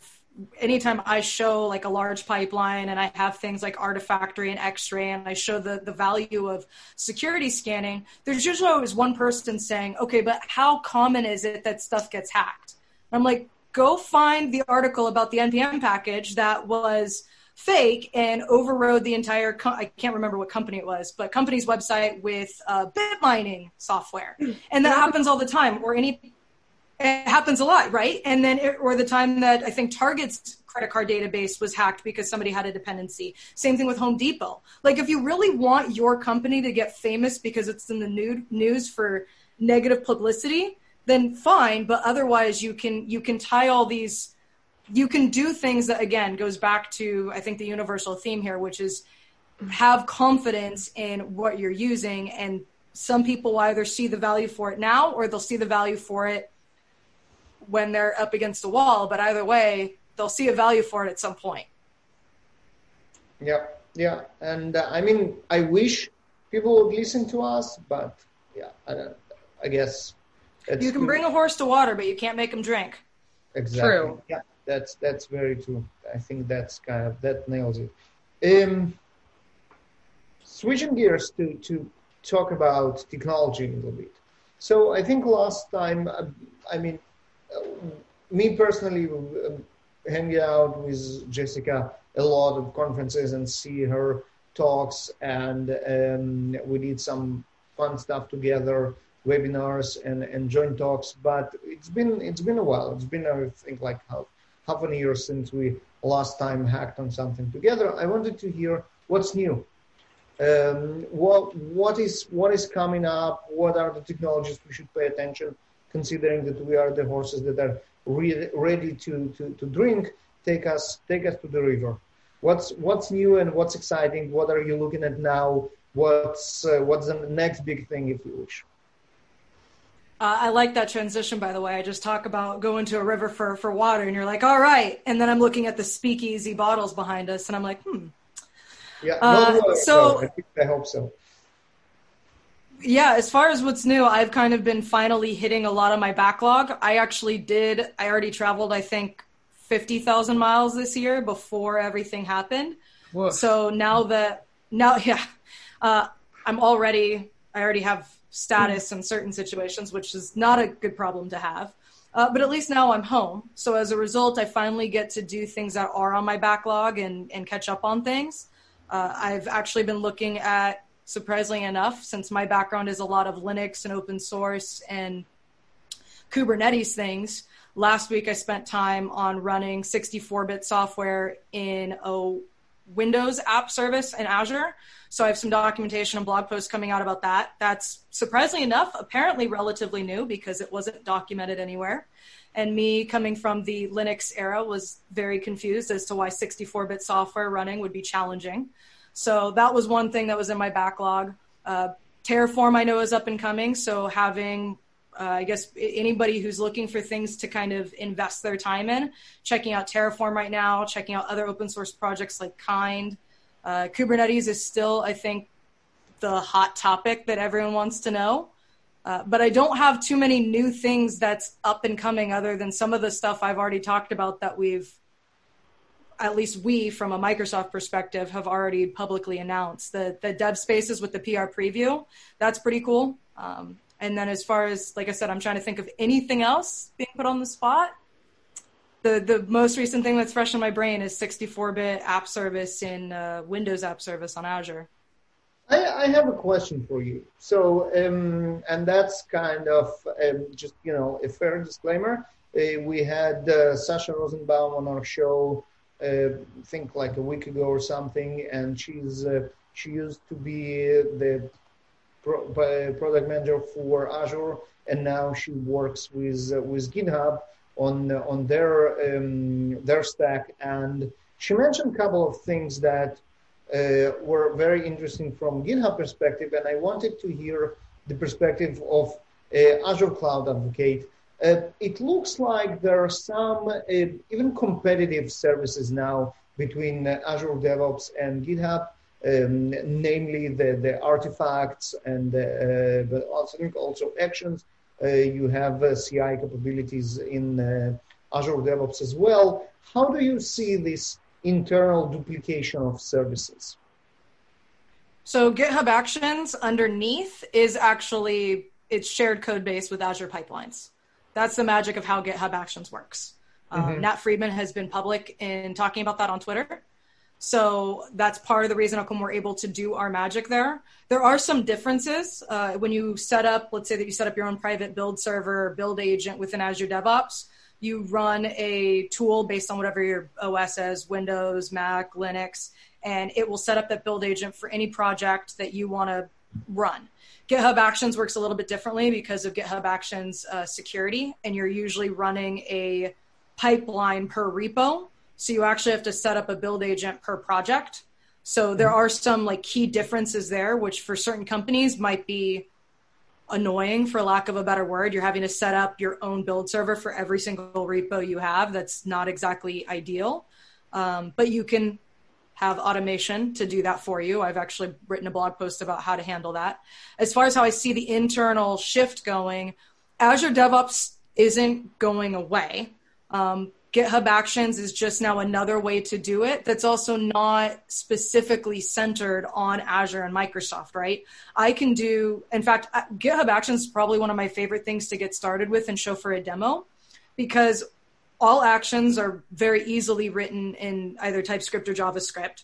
anytime I show like a large pipeline and I have things like Artifactory and Xray and I show the the value of security scanning, there's usually always one person saying, "Okay, but how common is it that stuff gets hacked?" I'm like, "Go find the article about the npm package that was fake and overrode the entire co- I can't remember what company it was, but company's website with uh, bit mining software." And that happens all the time or any it happens a lot, right? And then, it, or the time that I think Target's credit card database was hacked because somebody had a dependency. Same thing with Home Depot. Like, if you really want your company to get famous because it's in the nude, news for negative publicity, then fine. But otherwise, you can you can tie all these. You can do things that again goes back to I think the universal theme here, which is have confidence in what you're using and some people will either see the value for it now or they'll see the value for it when they're up against a wall, but either way, they'll see a value for it at some point. Yeah, yeah, and uh, I mean, I wish people would listen to us, but yeah, I. I guess it's You can too- bring a horse to water, but you can't make him drink. exactly. True. Yeah, that's that's very true. I think that's kind of that nails it. Um, switching gears to to talk about technology a little bit. So I think last time, uh, I mean, uh, me personally, um, hanging out with Jessica a lot of conferences and see her talks, and um, we did some fun stuff together, webinars and, and joint talks. But it's been it's been a while. It's been I think like half half a year since we last time hacked on something together. I wanted to hear what's new um, what what is what is coming up? What are the technologies we should pay attention, considering that we are the horses that are re- ready to, to, to drink? Take us take us to the river. What's what's new and what's exciting? What are you looking at now? What's uh, what's the next big thing, if you wish? Uh, I like that transition, by the way. I just talk about going to a river for, for water, and you're like, all right. And then I'm looking at the speakeasy bottles behind us, and I'm like, hmm. Yeah, Uh, not water, so- I, think, I hope so. yeah, as far as what's new, I've kind of been finally hitting a lot of my backlog. I actually did, I already traveled, I think, 50,000 miles this year before everything happened. Whoa. So now that, now, [LAUGHS] yeah, uh, I'm already, I already have status in certain situations, which is not a good problem to have. Uh, but at least now I'm home. So as a result, I finally get to do things that are on my backlog and, and catch up on things. Uh, I've actually been looking at, surprisingly enough, since my background is a lot of Linux and open source and Kubernetes things. Last week, I spent time on running 64 bit software in a Windows app service in Azure. So I have some documentation and blog posts coming out about that. That's surprisingly enough, apparently relatively new because it wasn't documented anywhere. And me coming from the Linux era was very confused as to why 64 bit software running would be challenging. So that was one thing that was in my backlog. Uh, Terraform I know is up and coming. So having uh, I guess anybody who's looking for things to kind of invest their time in, checking out Terraform right now, checking out other open source projects like Kind. Uh, Kubernetes is still, I think, the hot topic that everyone wants to know. Uh, but I don't have too many new things that's up and coming other than some of the stuff I've already talked about that we've, at least we from a Microsoft perspective, have already publicly announced. The, the dev spaces with the PR preview, that's pretty cool. Um, and then as far as like I said, I'm trying to think of anything else being put on the spot. The the most recent thing that's fresh in my brain is 64-bit app service in uh, Windows app service on Azure. I, I, have a question for you. So, um, and that's kind of um, just you know a fair disclaimer. Uh, we had uh, Sasha Rosenbaum on our show, uh, I think like a week ago or something, and she's uh, she used to be the pro, product manager for Azure, and now she works with with GitHub on on their um, their stack. And she mentioned a couple of things that uh, were very interesting from GitHub perspective, and I wanted to hear the perspective of uh, Azure Cloud Advocate. Uh, it looks like there are some uh, even competitive services now between Azure DevOps and GitHub um, namely the, the artifacts and uh, but also, also actions. Uh, you have uh, CI capabilities in Azure DevOps as well. How do you see this internal duplication of services? So GitHub Actions underneath is actually it's shared code base with Azure pipelines. That's the magic of how GitHub Actions works. Um, mm-hmm. Nat Friedman has been public in talking about that on Twitter. So that's part of the reason how come we're able to do our magic there. There are some differences uh, when you set up, let's say that you set up your own private build server, build agent within Azure DevOps. You run a tool based on whatever your OS is, Windows, Mac, Linux, and it will set up that build agent for any project that you want to run. GitHub Actions works a little bit differently because of GitHub Actions uh, security, and you're usually running a pipeline per repo so you actually have to set up a build agent per project. So there are some like key differences there, which for certain companies might be annoying for lack of a better word. You're having to set up your own build server for every single repo you have. That's not exactly ideal. Um, but you can have automation to do that for you. I've actually written a blog post about how to handle that. As far as how I see the internal shift going, Azure DevOps isn't going away. Um, GitHub Actions is just now another way to do it that's also not specifically centered on Azure and Microsoft, right? I can do, in fact, GitHub Actions is probably one of my favorite things to get started with and show for a demo because all actions are very easily written in either TypeScript or JavaScript,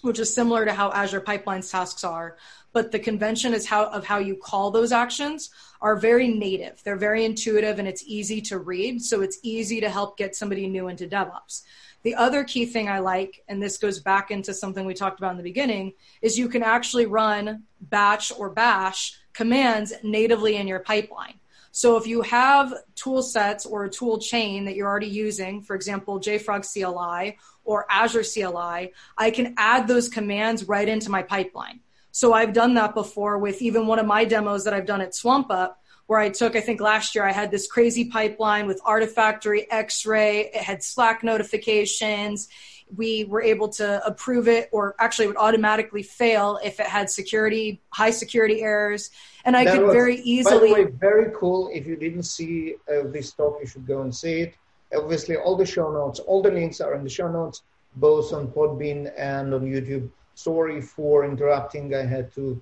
which is similar to how Azure Pipelines tasks are but the convention is how of how you call those actions are very native. They're very intuitive and it's easy to read, so it's easy to help get somebody new into DevOps. The other key thing I like, and this goes back into something we talked about in the beginning, is you can actually run batch or bash commands natively in your pipeline. So if you have tool sets or a tool chain that you're already using, for example, JFrog CLI or Azure CLI, I can add those commands right into my pipeline. So I've done that before with even one of my demos that I've done at SwampUp, where I took, I think last year I had this crazy pipeline with Artifactory, Xray, it had Slack notifications. We were able to approve it or actually it would automatically fail if it had security, high security errors. And I That could was, very By easily. the way, very cool. If you didn't see uh, this talk, you should go and see it. Obviously, all the show notes, all the links are in the show notes, both on Podbean and on YouTube. Sorry for interrupting. I had to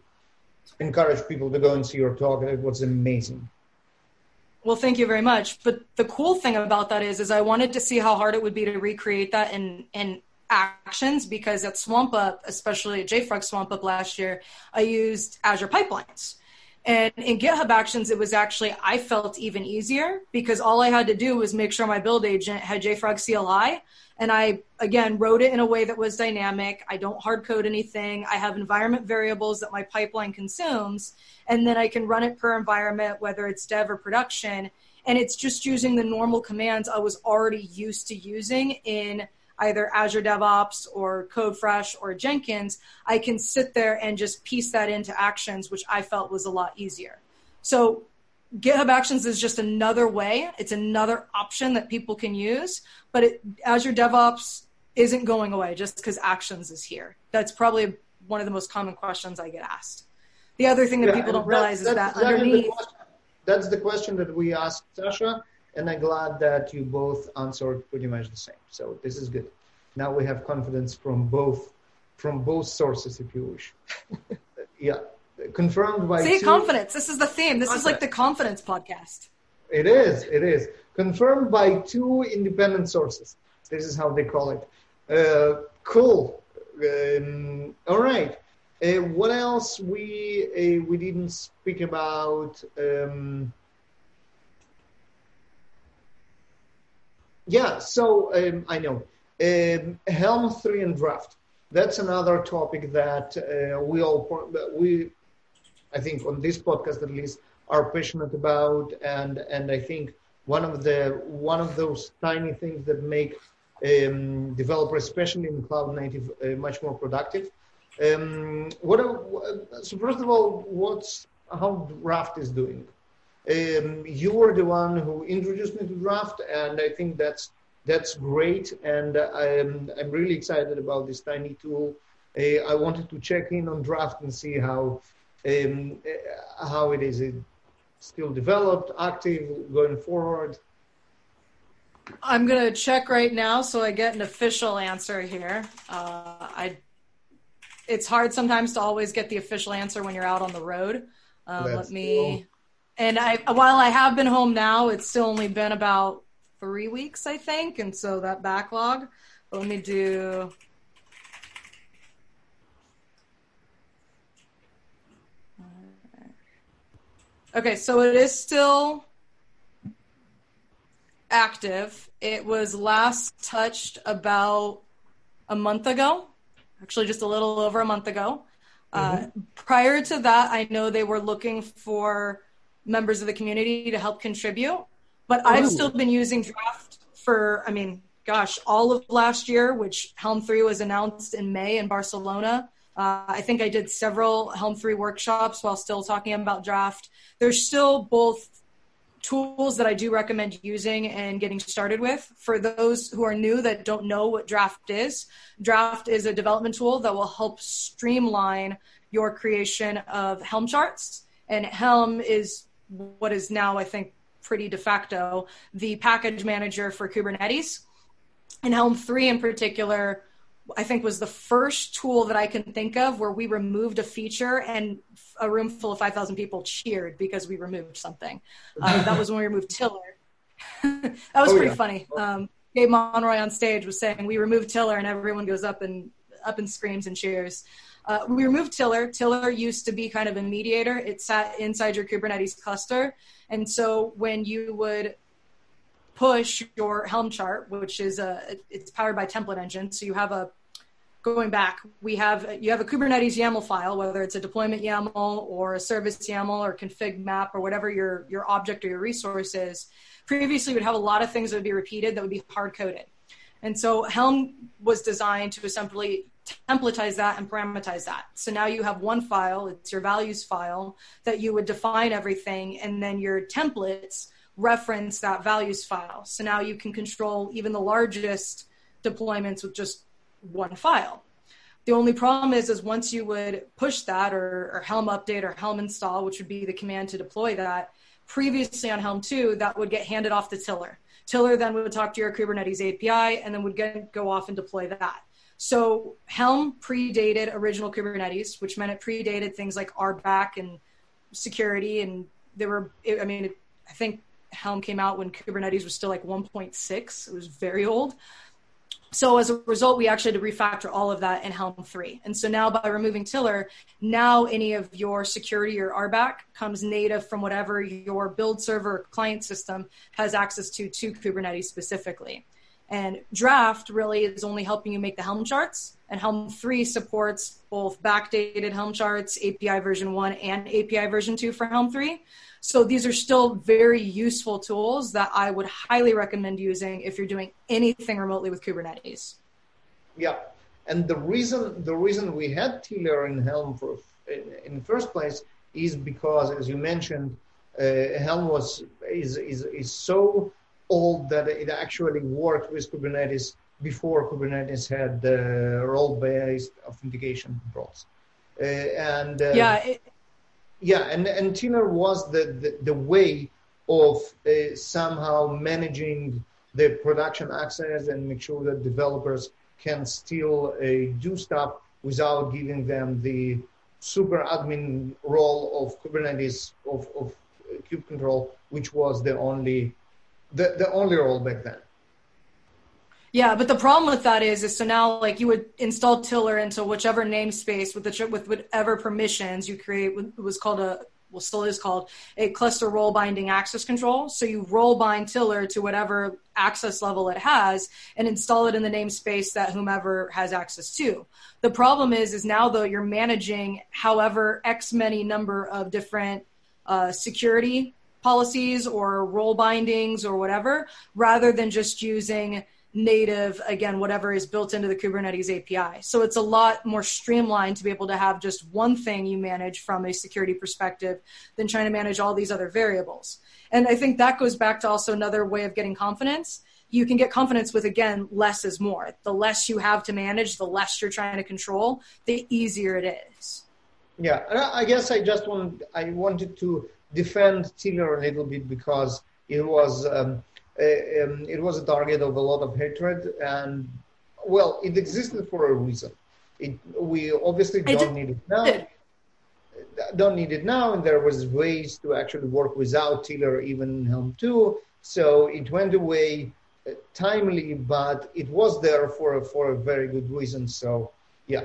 encourage people to go and see your talk. It was amazing. Well, thank you very much. But the cool thing about that is, is I wanted to see how hard it would be to recreate that in in actions because at SwampUp, especially at JFrog SwampUp last year, I used Azure pipelines. And in GitHub Actions, it was actually I felt even easier because all I had to do was make sure my build agent had JFrog CLI, and I again wrote it in a way that was dynamic. I don't hard code anything. I have environment variables that my pipeline consumes, and then I can run it per environment, whether it's dev or production. And it's just using the normal commands I was already used to using in either Azure DevOps or CodeFresh or Jenkins. I can sit there and just piece that into actions, which I felt was a lot easier. So GitHub Actions is just another way. It's another option that people can use, but it, Azure DevOps isn't going away just because Actions is here. That's probably one of the most common questions I get asked. The other thing that Yeah, people don't realize is that the underneath, question- that's the question that we asked Sasha, and I'm glad that you both answered pretty much the same. So this is good. Now we have confidence from both from both sources, if you wish. [LAUGHS] yeah, confirmed by see two- confidence. This is the theme. This is like the confidence podcast. It is. It is confirmed by two independent sources. This is how they call it. Uh, cool. Um, all right. Uh, what else we uh, we didn't speak about? Um, yeah. So um, I know um, Helm three and draft. That's another topic that uh, we all we I think on this podcast at least are passionate about, and and I think one of the one of those tiny things that make um, developers, especially in cloud native, uh, much more productive. Um, what are, so first of all, what's how Draft is doing? Um, you were the one who introduced me to Draft, and I think that's that's great, and I'm I'm really excited about this tiny tool. Uh, I wanted to check in on Draft and see how um, how it is. It still developed, active, going forward. I'm gonna check right now so I get an official answer here. Uh, I, it's hard sometimes to always get the official answer when you're out on the road. Uh, let me, and I while I have been home now, it's still only been about three weeks, I think, and so that backlog. But let me do. Okay, so it is still active. It was last touched about a month ago, actually, just a little over a month ago. Uh, prior to that, I know they were looking for members of the community to help contribute, but I've still been using Draft for, I mean, gosh, all of last year, which Helm 3 was announced in May in Barcelona. Uh, I think I did several Helm 3 workshops while still talking about Draft. There's still both tools that I do recommend using and getting started with. For those who are new that don't know what Draft is, Draft is a development tool that will help streamline your creation of Helm charts. And Helm is what is now, I think, pretty de facto the package manager for Kubernetes. And Helm 3 in particular, I think was the first tool that I can think of where we removed a feature and a room full of 5,000 people cheered because we removed something. Uh, [LAUGHS] that was when we removed Tiller. [LAUGHS] that was Oh, pretty yeah. funny. Um, Gabe Monroy on stage was saying we removed Tiller and everyone goes up and up and screams and cheers. Uh, we removed Tiller. Tiller used to be kind of a mediator. It sat inside your Kubernetes cluster. And so when you would push your Helm chart, which is a, it's powered by template engine. So you have a, going back, we have, you have a Kubernetes YAML file, whether it's a deployment YAML or a service YAML or config map or whatever your, your object or your resource is. Previously, we'd have a lot of things that would be repeated that would be hard coded. And so Helm was designed to simply templatize that and parameterize that. So now you have one file, it's your values file that you would define everything, and then your templates reference that values file. So now you can control even the largest deployments with just one file. The only problem is, is once you would push that or, or Helm update or Helm install, which would be the command to deploy that, previously on Helm 2, that would get handed off to Tiller. Tiller then would talk to your Kubernetes API and then would get, go off and deploy that. So Helm predated original Kubernetes, which meant it predated things like RBAC and security. And there were, I mean, I think Helm came out when Kubernetes was still like 1.6. It was very old. So as a result, we actually had to refactor all of that in Helm 3. And so now by removing Tiller, now any of your security or RBAC comes native from whatever your build server or client system has access to to Kubernetes specifically. And Draft really is only helping you make the Helm charts. And Helm 3 supports both backdated Helm charts, API version 1 and API version 2 for Helm 3. So these are still very useful tools that I would highly recommend using if you're doing anything remotely with Kubernetes. Yeah, and the reason the reason we had Tiller in Helm for, in, in the first place is because, as you mentioned, uh, Helm was is, is is so old that it actually worked with Kubernetes before Kubernetes had uh, role-based authentication controls. Uh, and uh, yeah, it, yeah, and and Tiller was the, the, the way of uh, somehow managing the production access and make sure that developers can still uh, do stuff without giving them the super admin role of Kubernetes of, of kube control, which was the only the, the only role back then. Yeah, but the problem with that is, is so now like you would install Tiller into whichever namespace with the with whatever permissions you create. It was called a well, still is called a cluster role binding access control. So you role bind Tiller to whatever access level it has and install it in the namespace that whomever has access to. The problem is, is now though you're managing however X many number of different uh, security policies or role bindings or whatever, rather than just using native, again, whatever is built into the Kubernetes API. So it's a lot more streamlined to be able to have just one thing you manage from a security perspective than trying to manage all these other variables. And I think that goes back to also another way of getting confidence. You can get confidence with, again, less is more. The less you have to manage, the less you're trying to control, the easier it is. Yeah, I guess I just want I wanted to defend Tiller a little bit because it was um, um, it was a target of a lot of hatred, and well, it existed for a reason. It, we obviously don't need it now. Don't need it now, and there was ways to actually work without Tiller even Helm 2. So it went away uh, timely, but it was there for for a very good reason. So yeah.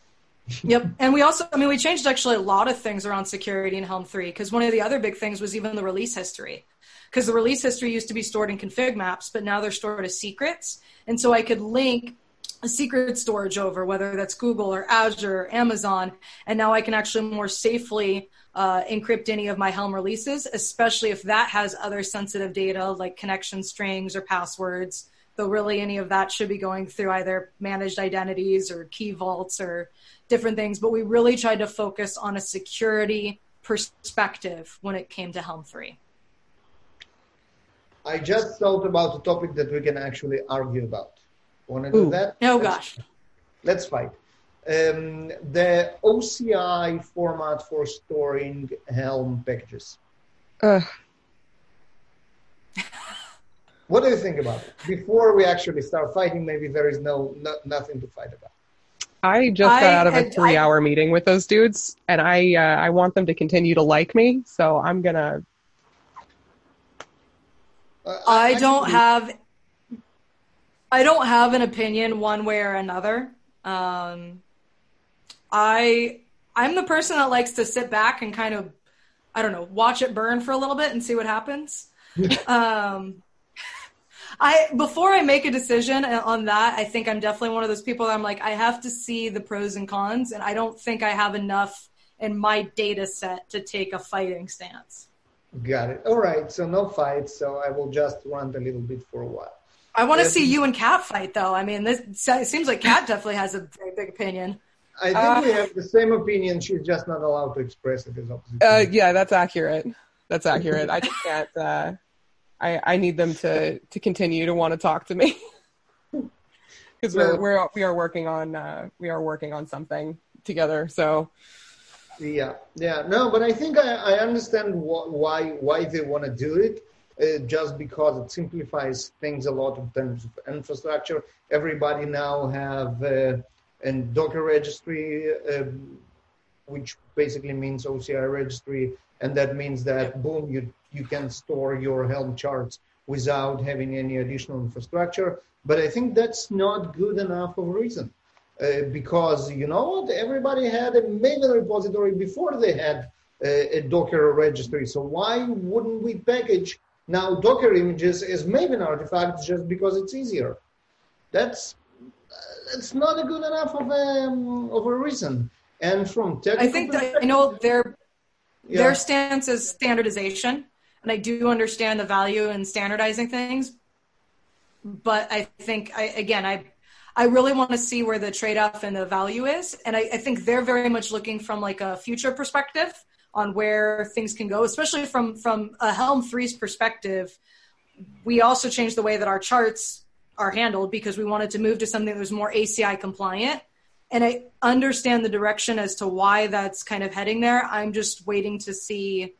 [LAUGHS] yep. And we also, I mean, we changed actually a lot of things around security in Helm 3 because one of the other big things was even the release history because the release history used to be stored in config maps, but now they're stored as secrets. And so I could link a secret storage over, whether that's Google or Azure or Amazon, and now I can actually more safely uh, encrypt any of my Helm releases, especially if that has other sensitive data like connection strings or passwords. Though really any of that should be going through either managed identities or key vaults or different things. But we really tried to focus on a security perspective when it came to Helm 3. I just thought about a topic that we can actually argue about. Want to do that? Oh gosh. Let's fight. Um, the OCI format for storing Helm packages. Uh. [LAUGHS] what do you think about it? Before we actually start fighting, maybe there is no, no nothing to fight about. I just got I, out of a three-hour meeting with those dudes, and I uh, I want them to continue to like me. So I'm gonna I, I don't have I don't have an opinion one way or another. Um, I I'm the person that likes to sit back and kind of I don't know watch it burn for a little bit and see what happens. [LAUGHS] um, [LAUGHS] I before I make a decision on that, I think I'm definitely one of those people that I'm like I have to see the pros and cons, and I don't think I have enough in my data set to take a fighting stance. Got it. All right. So no fights. So I will just rant a little bit for a while. I want to see you and Kat fight, though. I mean, this it seems like Kat definitely has a very big opinion. I think uh, we have the same opinion. She's just not allowed to express it as opposite. Uh, yeah, that's accurate. That's accurate. I just can't. Uh, I I need them to to continue to want to talk to me [LAUGHS] because we're we're we are working on uh, we are working on something together. So yeah, yeah, no, but I think I, I understand wh- why why they want to do it. Uh, just because it simplifies things a lot in terms of infrastructure. Everybody now have uh, a Docker registry, um, which basically means OCI registry, and that means that boom, you you can store your Helm charts without having any additional infrastructure. But I think that's not good enough of a reason. Uh, because you know what, everybody had a Maven repository before they had a, a Docker registry. So why wouldn't we package now Docker images as Maven artifacts just because it's easier? That's that's not a good enough of a um, of a reason. And from I think that you know their yeah. their stance is standardization, and I do understand the value in standardizing things. But I think I again I I really want to see where the trade off and the value is. And I, I, think they're very much looking from like a future perspective on where things can go, especially from, from a Helm 3's perspective. We also changed the way that our charts are handled because we wanted to move to something that was more ACI compliant. And I understand the direction as to why that's kind of heading there. I'm just waiting to see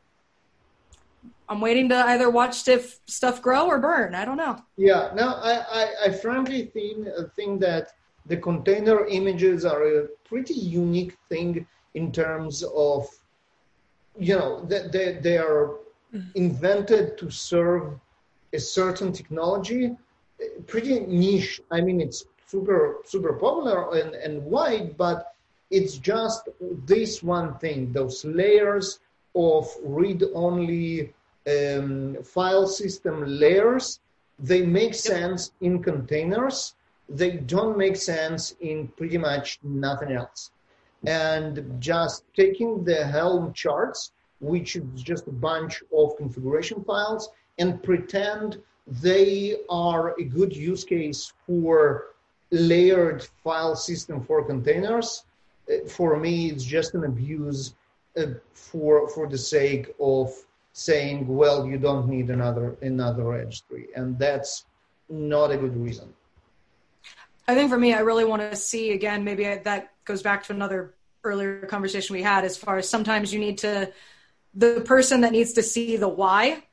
I'm waiting to either watch stuff stuff grow or burn. I don't know. Yeah, no, I, I, I frankly think uh, think that the container images are a pretty unique thing in terms of, you know, that they, they are invented to serve a certain technology, pretty niche. I mean, it's super super popular and, and wide, but it's just this one thing. Those layers of read only um, file system layers, they make sense in containers. They don't make sense in pretty much nothing else. And just taking the Helm charts, which is just a bunch of configuration files, and pretend they are a good use case for layered file system for containers. Uh, for me, it's just an abuse uh, for for the sake of saying, well, you don't need another another registry, and that's not a good reason. I think for me, I really want to see again. Maybe I, that goes back to another earlier conversation we had, as far as sometimes you need to the person that needs to see the why.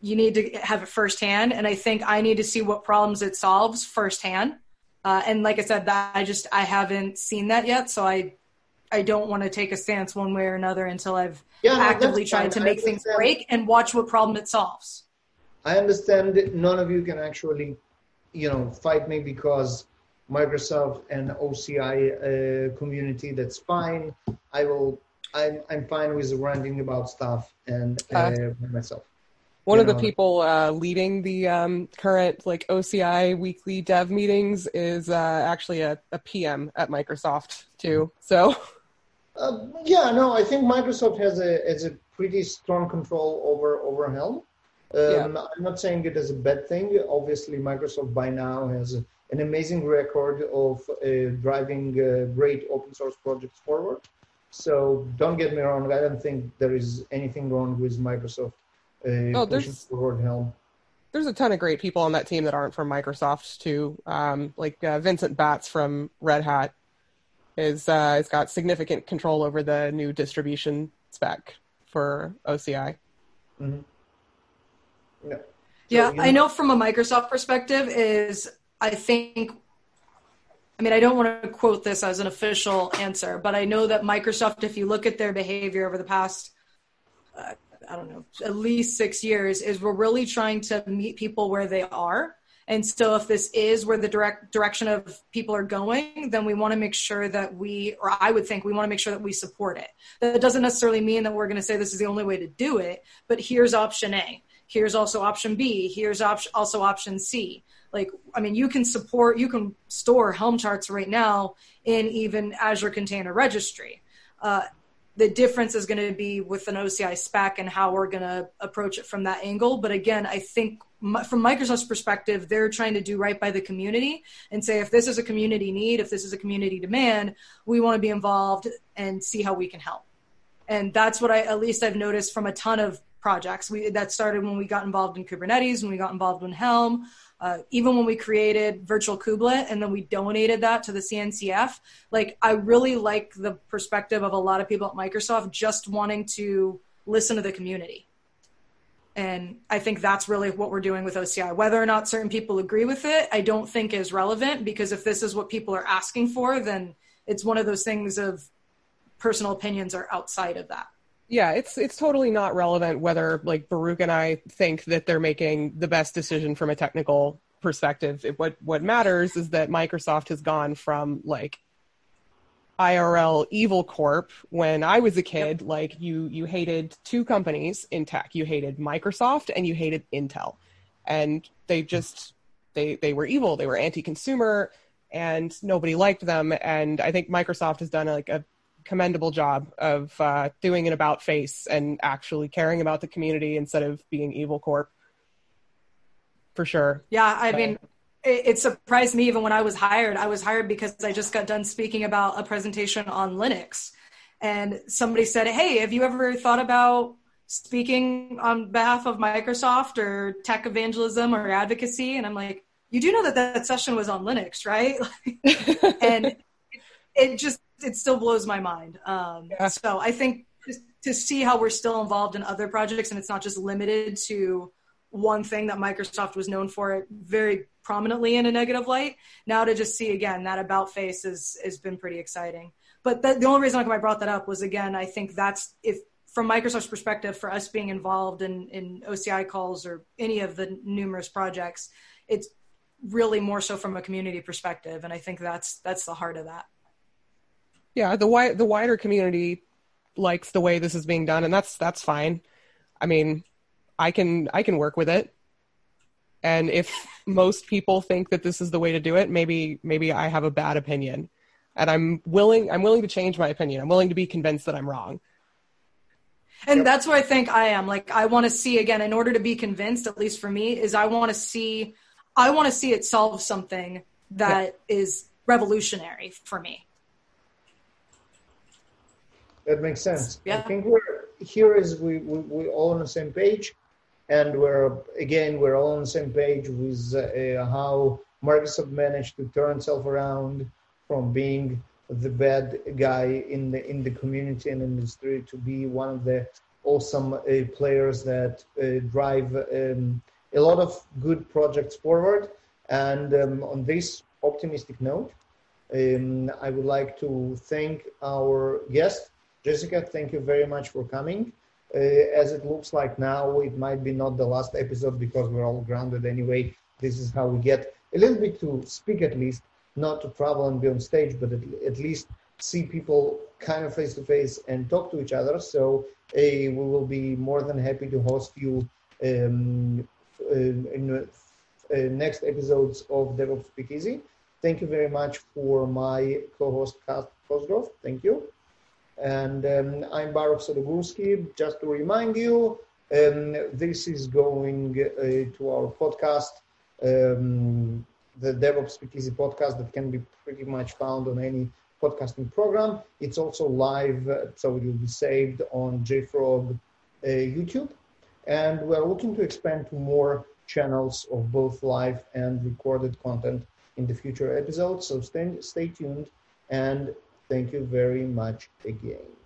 You need to have it firsthand, and I think I need to see what problems it solves firsthand. Uh, and like I said, that I just I haven't seen that yet, so I I don't want to take a stance one way or another until I've yeah, actively trying to make things break and watch what problem it solves. I understand that none of you can actually, you know, fight me because Microsoft and OCI uh, community. That's fine. I will. I'm I'm fine with ranting about stuff and uh, uh, myself. One of know. the people uh, leading the um, current like OCI weekly dev meetings is uh, actually a, a PM at Microsoft too. So [LAUGHS] Uh, yeah, no, I think Microsoft has a has a pretty strong control over over Helm. Um, yeah. I'm not saying it is a bad thing. Obviously, Microsoft by now has an amazing record of uh, driving uh, great open source projects forward. So don't get me wrong. I don't think there is anything wrong with Microsoft uh, oh, pushing forward Helm. There's a ton of great people on that team that aren't from Microsoft too. Um, like uh, Vincent Batts from Red Hat is uh, has got significant control over the new distribution spec for OCI. Mm-hmm. Yeah, so, yeah I know from a Microsoft perspective is I think. I mean, I don't want to quote this as an official answer, but I know that Microsoft, if you look at their behavior over the past, uh, I don't know, at least six years, is we're really trying to meet people where they are and so if this is where the direct direction of people are going, then we want to make sure that we, or I would think we want to make sure that we support it. That doesn't necessarily mean that we're going to say this is the only way to do it, but here's option A. Here's also option B. Here's op- also option C. Like, I mean, you can support, you can store Helm charts right now in even Azure Container Registry. Uh, the difference is going to be with an OCI spec and how we're going to approach it from that angle. But again, I think from Microsoft's perspective, they're trying to do right by the community and say if this is a community need, if this is a community demand, we want to be involved and see how we can help. And that's what I at least I've noticed from a ton of projects. We that started when we got involved in Kubernetes, when we got involved in Helm, uh, even when we created virtual kubelet and then we donated that to the cncf like i really like the perspective of a lot of people at microsoft just wanting to listen to the community. And i think that's really what we're doing with oci whether or not certain people agree with it i don't think is relevant because if this is what people are asking for then it's one of those things of personal opinions are outside of that yeah, it's it's totally not relevant whether like Baruch and I think that they're making the best decision from a technical perspective. It, what what matters is that Microsoft has gone from like IRL evil corp when I was a kid. Yep. Like you you hated two companies in tech. You hated Microsoft and you hated Intel, and they just they they were evil. They were anti-consumer and nobody liked them. And I think Microsoft has done like a commendable job of uh, doing an about face and actually caring about the community instead of being evil corp. For sure. Yeah, I mean, it, it surprised me even when I was hired. I was hired because I just got done speaking about a presentation on Linux, and somebody said, "Hey, have you ever thought about?" speaking on behalf of Microsoft or tech evangelism or advocacy. And I'm like, you do know that that session was on Linux, right? [LAUGHS] and it, it, just it still blows my mind. Um, yeah. So I think to see how we're still involved in other projects and it's not just limited to one thing that Microsoft was known for it very prominently in a negative light. Now to just see again that about face is has been pretty exciting. But the, the only reason I brought that up was again I think that's if from Microsoft's perspective for us being involved in in OCI calls or any of the numerous projects, it's really more so from a community perspective, and I think that's that's the heart of that yeah the wi- the wider community likes the way this is being done and that's that's fine. I mean i can i can work with it. And if [LAUGHS] most people think that this is the way to do it maybe maybe i have a bad opinion. And i'm willing i'm willing to change my opinion. I'm willing to be convinced that i'm wrong. And that's where i think i am. Like i want to see again in order to be convinced at least for me is i want to see i want to see it solve something that is revolutionary for me that makes sense. Yeah. I think we're here is we, we we all on the same page, and we're again we're all on the same page with uh, how Microsoft managed to turn itself around from being the bad guy in the in the community and industry to be one of the awesome uh, players that uh, drive um, a lot of good projects forward. And um, on this optimistic note, um, I would like to thank our guest Jessica, thank you very much for coming. Uh, as it looks like now, it might be not the last episode because we're all grounded anyway. This is how we get a little bit to speak at least, not to travel and be on stage, but at, at least see people kind of face to face and talk to each other. So uh, we will be more than happy to host you um, uh, in uh, next episodes of DevOps Speakeasy. Thank you very much for my co-host, Cosgrove. Thank you. And um, I'm Baruch Sadogursky. Just to remind you, um, this is going uh, to our podcast, um, the DevOps Speakeasy podcast that can be pretty much found on any podcasting program. It's also live, uh, so it will be saved on JFrog uh, YouTube. And we're looking to expand to more channels of both live and recorded content in the future episodes. So stay, stay tuned and Thank you very much again.